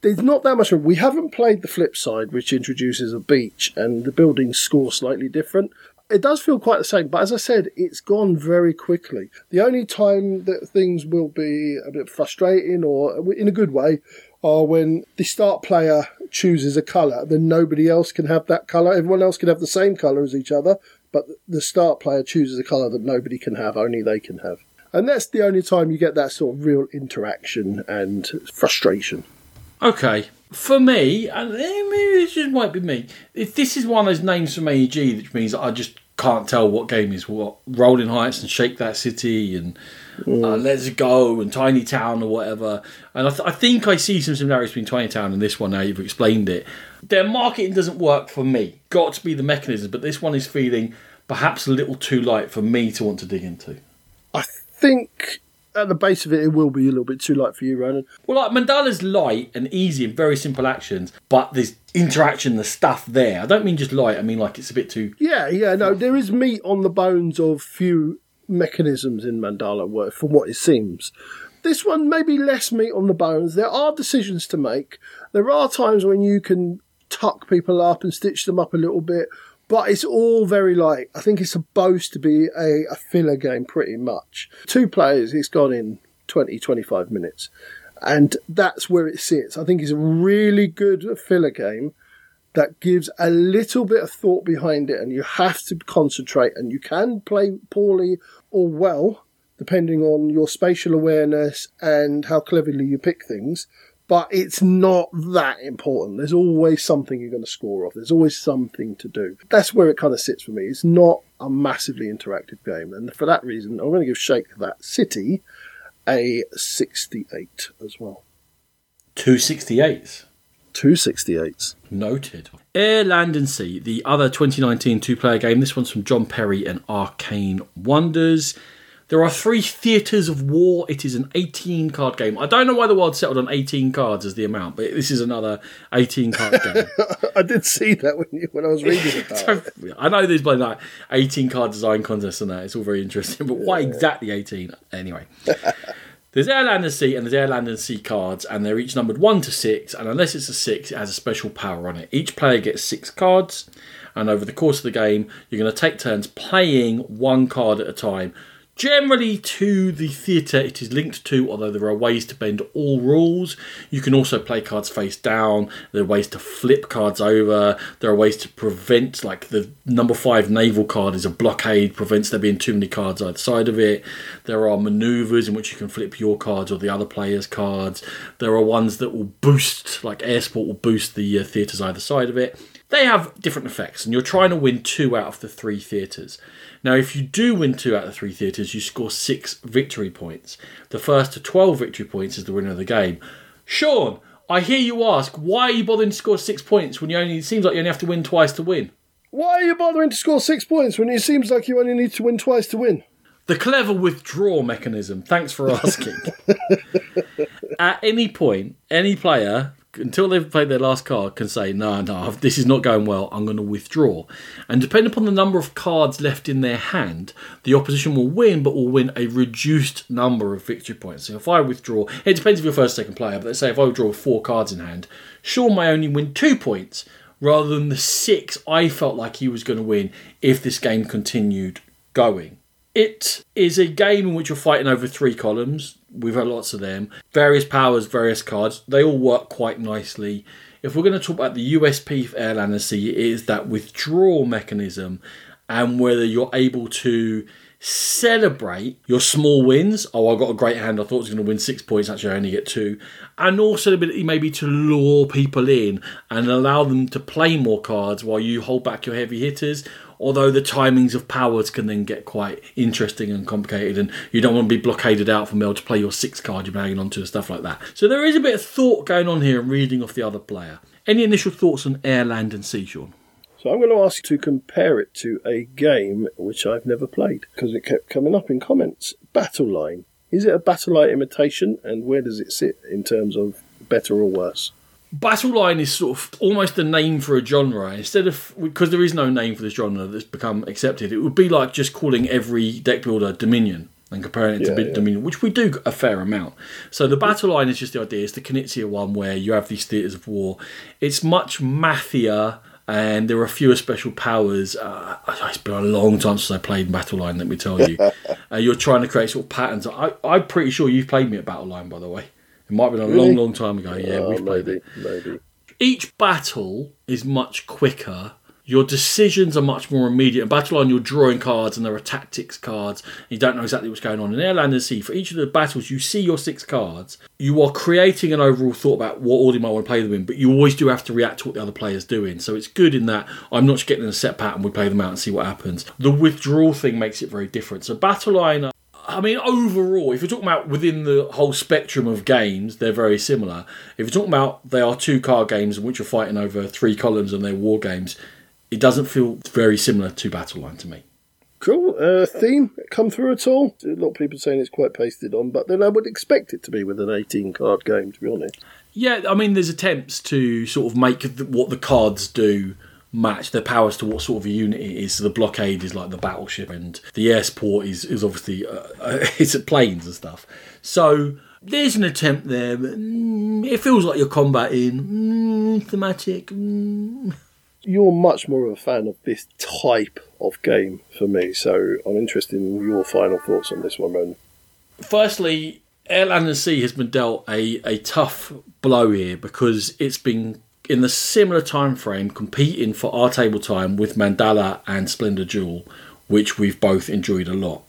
There's not that much room. We haven't played the flip side, which introduces a beach and the buildings score slightly different it does feel quite the same, but as I said, it's gone very quickly. The only time that things will be a bit frustrating or in a good way are when the start player chooses a colour, then nobody else can have that colour. Everyone else can have the same colour as each other, but the start player chooses a colour that nobody can have, only they can have. And that's the only time you get that sort of real interaction and frustration. Okay. For me, and eh, maybe it just might be me, if this is one of those names from AEG, which means I just can't tell what game is what. Rolling Heights and Shake That City and mm. uh, Let's Go and Tiny Town or whatever. And I, th- I, think I see some similarities between Tiny Town and this one now you've explained it. Their marketing doesn't work for me. Got to be the mechanism, but this one is feeling perhaps a little too light for me to want to dig into. I think at the base of it, it will be a little bit too light for you, Ronan. Well, like Mandala's light and easy and very simple actions, but there's interaction, the stuff there. I don't mean just light. I mean like it's a bit too. Yeah, yeah. No, there is meat on the bones of few mechanisms in Mandala, were, from what it seems. This one maybe less meat on the bones. There are decisions to make. There are times when you can tuck people up and stitch them up a little bit, but it's all very light. I think it's supposed to be a, a filler game pretty much. Two players, it's gone in 20, 25 minutes. And that's where it sits. I think it's a really good filler game that gives a little bit of thought behind it, and you have to concentrate. And you can play poorly or well, depending on your spatial awareness and how cleverly you pick things but it's not that important. There's always something you're going to score off. There's always something to do. That's where it kind of sits for me. It's not a massively interactive game, and for that reason, I'm going to give Shake That City a 68 as well. Two 68s. Two 68s. Noted. Air, Land and Sea, the other 2019 two player game. This one's from Jon Perry and Arcane Wonders. There are three theatres of war. It is an 18 card game. I don't know why the world settled on 18 cards as the amount, but this is another 18 card game. I did see that when, you, when I was reading it. I know there's been like 18 card design contests and that. It's all very interesting, but why exactly 18? Anyway. There's Air, Land, and Sea, and there's Air, Land, and Sea cards, and they're each numbered 1 to 6, and unless it's a 6, it has a special power on it. Each player gets 6 cards, and over the course of the game, you're going to take turns playing one card at a time generally to the theatre it is linked to, although there are ways to bend all rules. You can also play cards face down, there are ways to flip cards over, there are ways to prevent, like the number five naval card is a blockade, prevents there being too many cards either side of it. There are manoeuvres in which you can flip your cards or the other player's cards. There are ones that will boost, like air support will boost the uh, theatres either side of it. They have different effects, and you're trying to win two out of the three theatres. Now, if you do win two out of the three theatres, you score six victory points. The first to 12 victory points is the winner of the game. Sean, I hear you ask, why are you bothering to score six points when you only, it seems like you only have to win twice to win? Why are you bothering to score six points when it seems like you only need to win twice to win? The clever withdrawal mechanism. Thanks for asking. At any point, any player until they've played their last card, can say, no, no, this is not going well, I'm going to withdraw. And depending upon the number of cards left in their hand, the opposition will win, but will win a reduced number of victory points. So if I withdraw, it depends if you're first second player, but let's say if I withdraw four cards in hand, Sean may only win two points rather than the six I felt like he was going to win if this game continued going. It is a game in which you're fighting over three columns. We've had lots of them. Various powers, various cards. They all work quite nicely. If we're going to talk about the USP for Airland and Sea, it is that withdrawal mechanism and whether you're able to celebrate your small wins. Oh, I got a great hand. I thought I was going to win six points. Actually, I only get two. And also ability maybe to lure people in and allow them to play more cards while you hold back your heavy hitters although the timings of powers can then get quite interesting and complicated, and you don't want to be blockaded out from being able to play your six card you're hanging onto and stuff like that. So there is a bit of thought going on here, and reading off the other player. Any initial thoughts on air, land, and sea, Sean? So I'm going to ask you to compare it to a game which I've never played because it kept coming up in comments. Battle Line. Is it a Battle Line imitation, and where does it sit in terms of better or worse? Battle line is sort of almost a name for a genre. Instead of because there is no name for this genre that's become accepted, it would be like just calling every deck builder Dominion and comparing it yeah, to yeah. Dominion, which we do a fair amount. So the battle line is just the idea. It's the Knizia one where you have these theatres of war. It's much mathier and there are fewer special powers. Uh, it's been a long time since I played Battle Line. Let me tell you, uh, you're trying to create sort of patterns. I, I'm pretty sure you've played me at Battle Line, by the way. It might have been a really? long, long time ago. Yeah, oh, we've played maybe, it. Maybe. Each battle is much quicker. Your decisions are much more immediate. In Battle Line, you're drawing cards and there are tactics cards. You don't know exactly what's going on. In Airland and Sea, for each of the battles, you see your six cards. You are creating an overall thought about what order you might want to play them in, but you always do have to react to what the other player's doing. So it's good in that I'm not just getting a set pattern, we play them out and see what happens. The withdrawal thing makes it very different. So Battle Line I mean, overall, if you're talking about within the whole spectrum of games, they're very similar. If you're talking about they are two card games in which you're fighting over three columns and they're war games, it doesn't feel very similar to Battle Line to me. Cool. Uh, theme come through at all? A lot of people saying it's quite pasted on, but then I would expect it to be with an 18 card game, to be honest. Yeah, I mean, there's attempts to sort of make what the cards do match their powers to what sort of a unit it is. So the blockade is like the battleship, and the air support is is obviously uh, it's at planes and stuff. So there's an attempt there, but mm, it feels like you're combating mm, thematic. Mm. You're much more of a fan of this type of game for me, so I'm interested in your final thoughts on this one, Ronan. Firstly, Airland and Sea has been dealt a, a tough blow here because it's been in the similar time frame competing for our table time with Mandala and Splendor Duel, which we've both enjoyed a lot.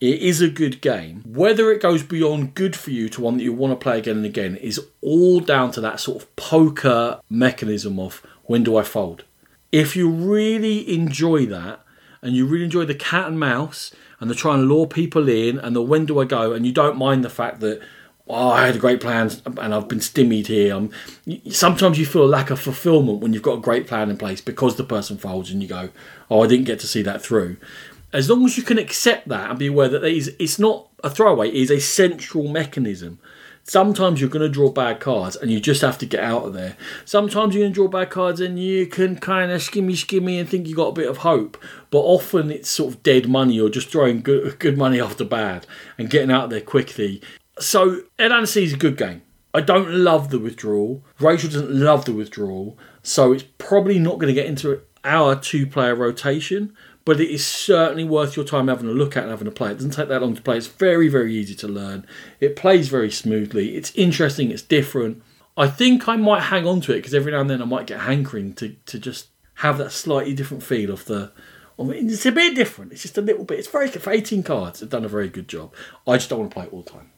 It is a good game. Whether it goes beyond good for you to one that you want to play again and again is all down to that sort of poker mechanism of when do I fold. If you really enjoy that and you really enjoy the cat and mouse and the trying to lure people in and the when do I go and you don't mind the fact that oh, I had a great plan and I've been stymied here. Um, sometimes you feel a lack of fulfillment when you've got a great plan in place because the person folds and you go, oh, I didn't get to see that through. As long as you can accept that and be aware that it's not a throwaway, it is a central mechanism. Sometimes you're going to draw bad cards and you just have to get out of there. Sometimes you're going to draw bad cards and you can kind of skimmy skimmy and think you got a bit of hope. But often it's sort of dead money or just throwing good, good money after bad and getting out of there quickly. So Airland Sea is a good game. I don't love the withdrawal. Rachel doesn't love the withdrawal, so it's probably not going to get into our two-player rotation. But it is certainly worth your time having a look at and having a play. It doesn't take that long to play. It's very, very easy to learn. It plays very smoothly. It's interesting. It's different. I think I might hang on to it because every now and then I might get hankering to, to just have that slightly different feel of the. It's a bit different. It's just a little bit. It's very good for 18 cards. They've done a very good job. I just don't want to play it all the time.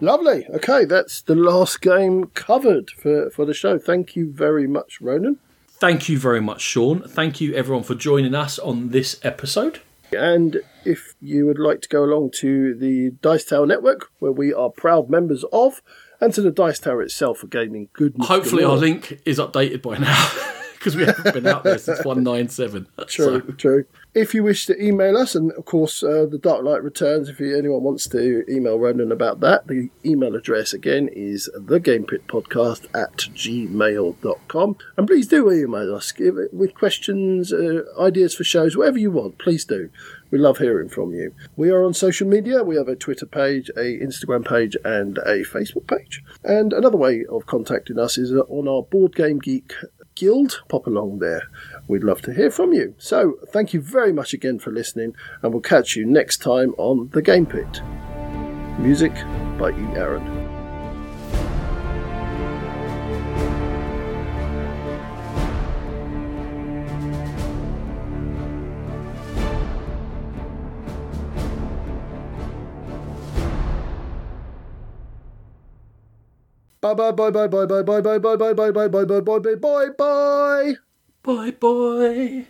Lovely. Okay, that's the last game covered for, for the show. Thank you very much, Ronan. Thank you very much, Sean. Thank you, everyone, for joining us on this episode. And if you would like to go along to the Dice Tower Network, where we are proud members of, and to the Dice Tower itself for gaming goodness. Hopefully, galore. our link is updated by now because we haven't been out there since 197. True, So, true. If you wish to email us, and of course, uh, the Dark Knight returns. If anyone wants to email Ronan about that, the email address again is thegamepitpodcast at gmail.com. And please do email us give it with questions, uh, ideas for shows, whatever you want. Please do. We love hearing from you. We are on social media. We have a Twitter page, a Instagram page, and a Facebook page. And another way of contacting us is on our Board Game Geek Guild. Pop along there. We'd love to hear from you. So, thank you very much again for listening, and we'll catch you next time on The Game Pit. Music by E. Aaron. Bye bye bye bye bye bye bye bye bye bye bye bye bye bye bye bye bye boy, boy.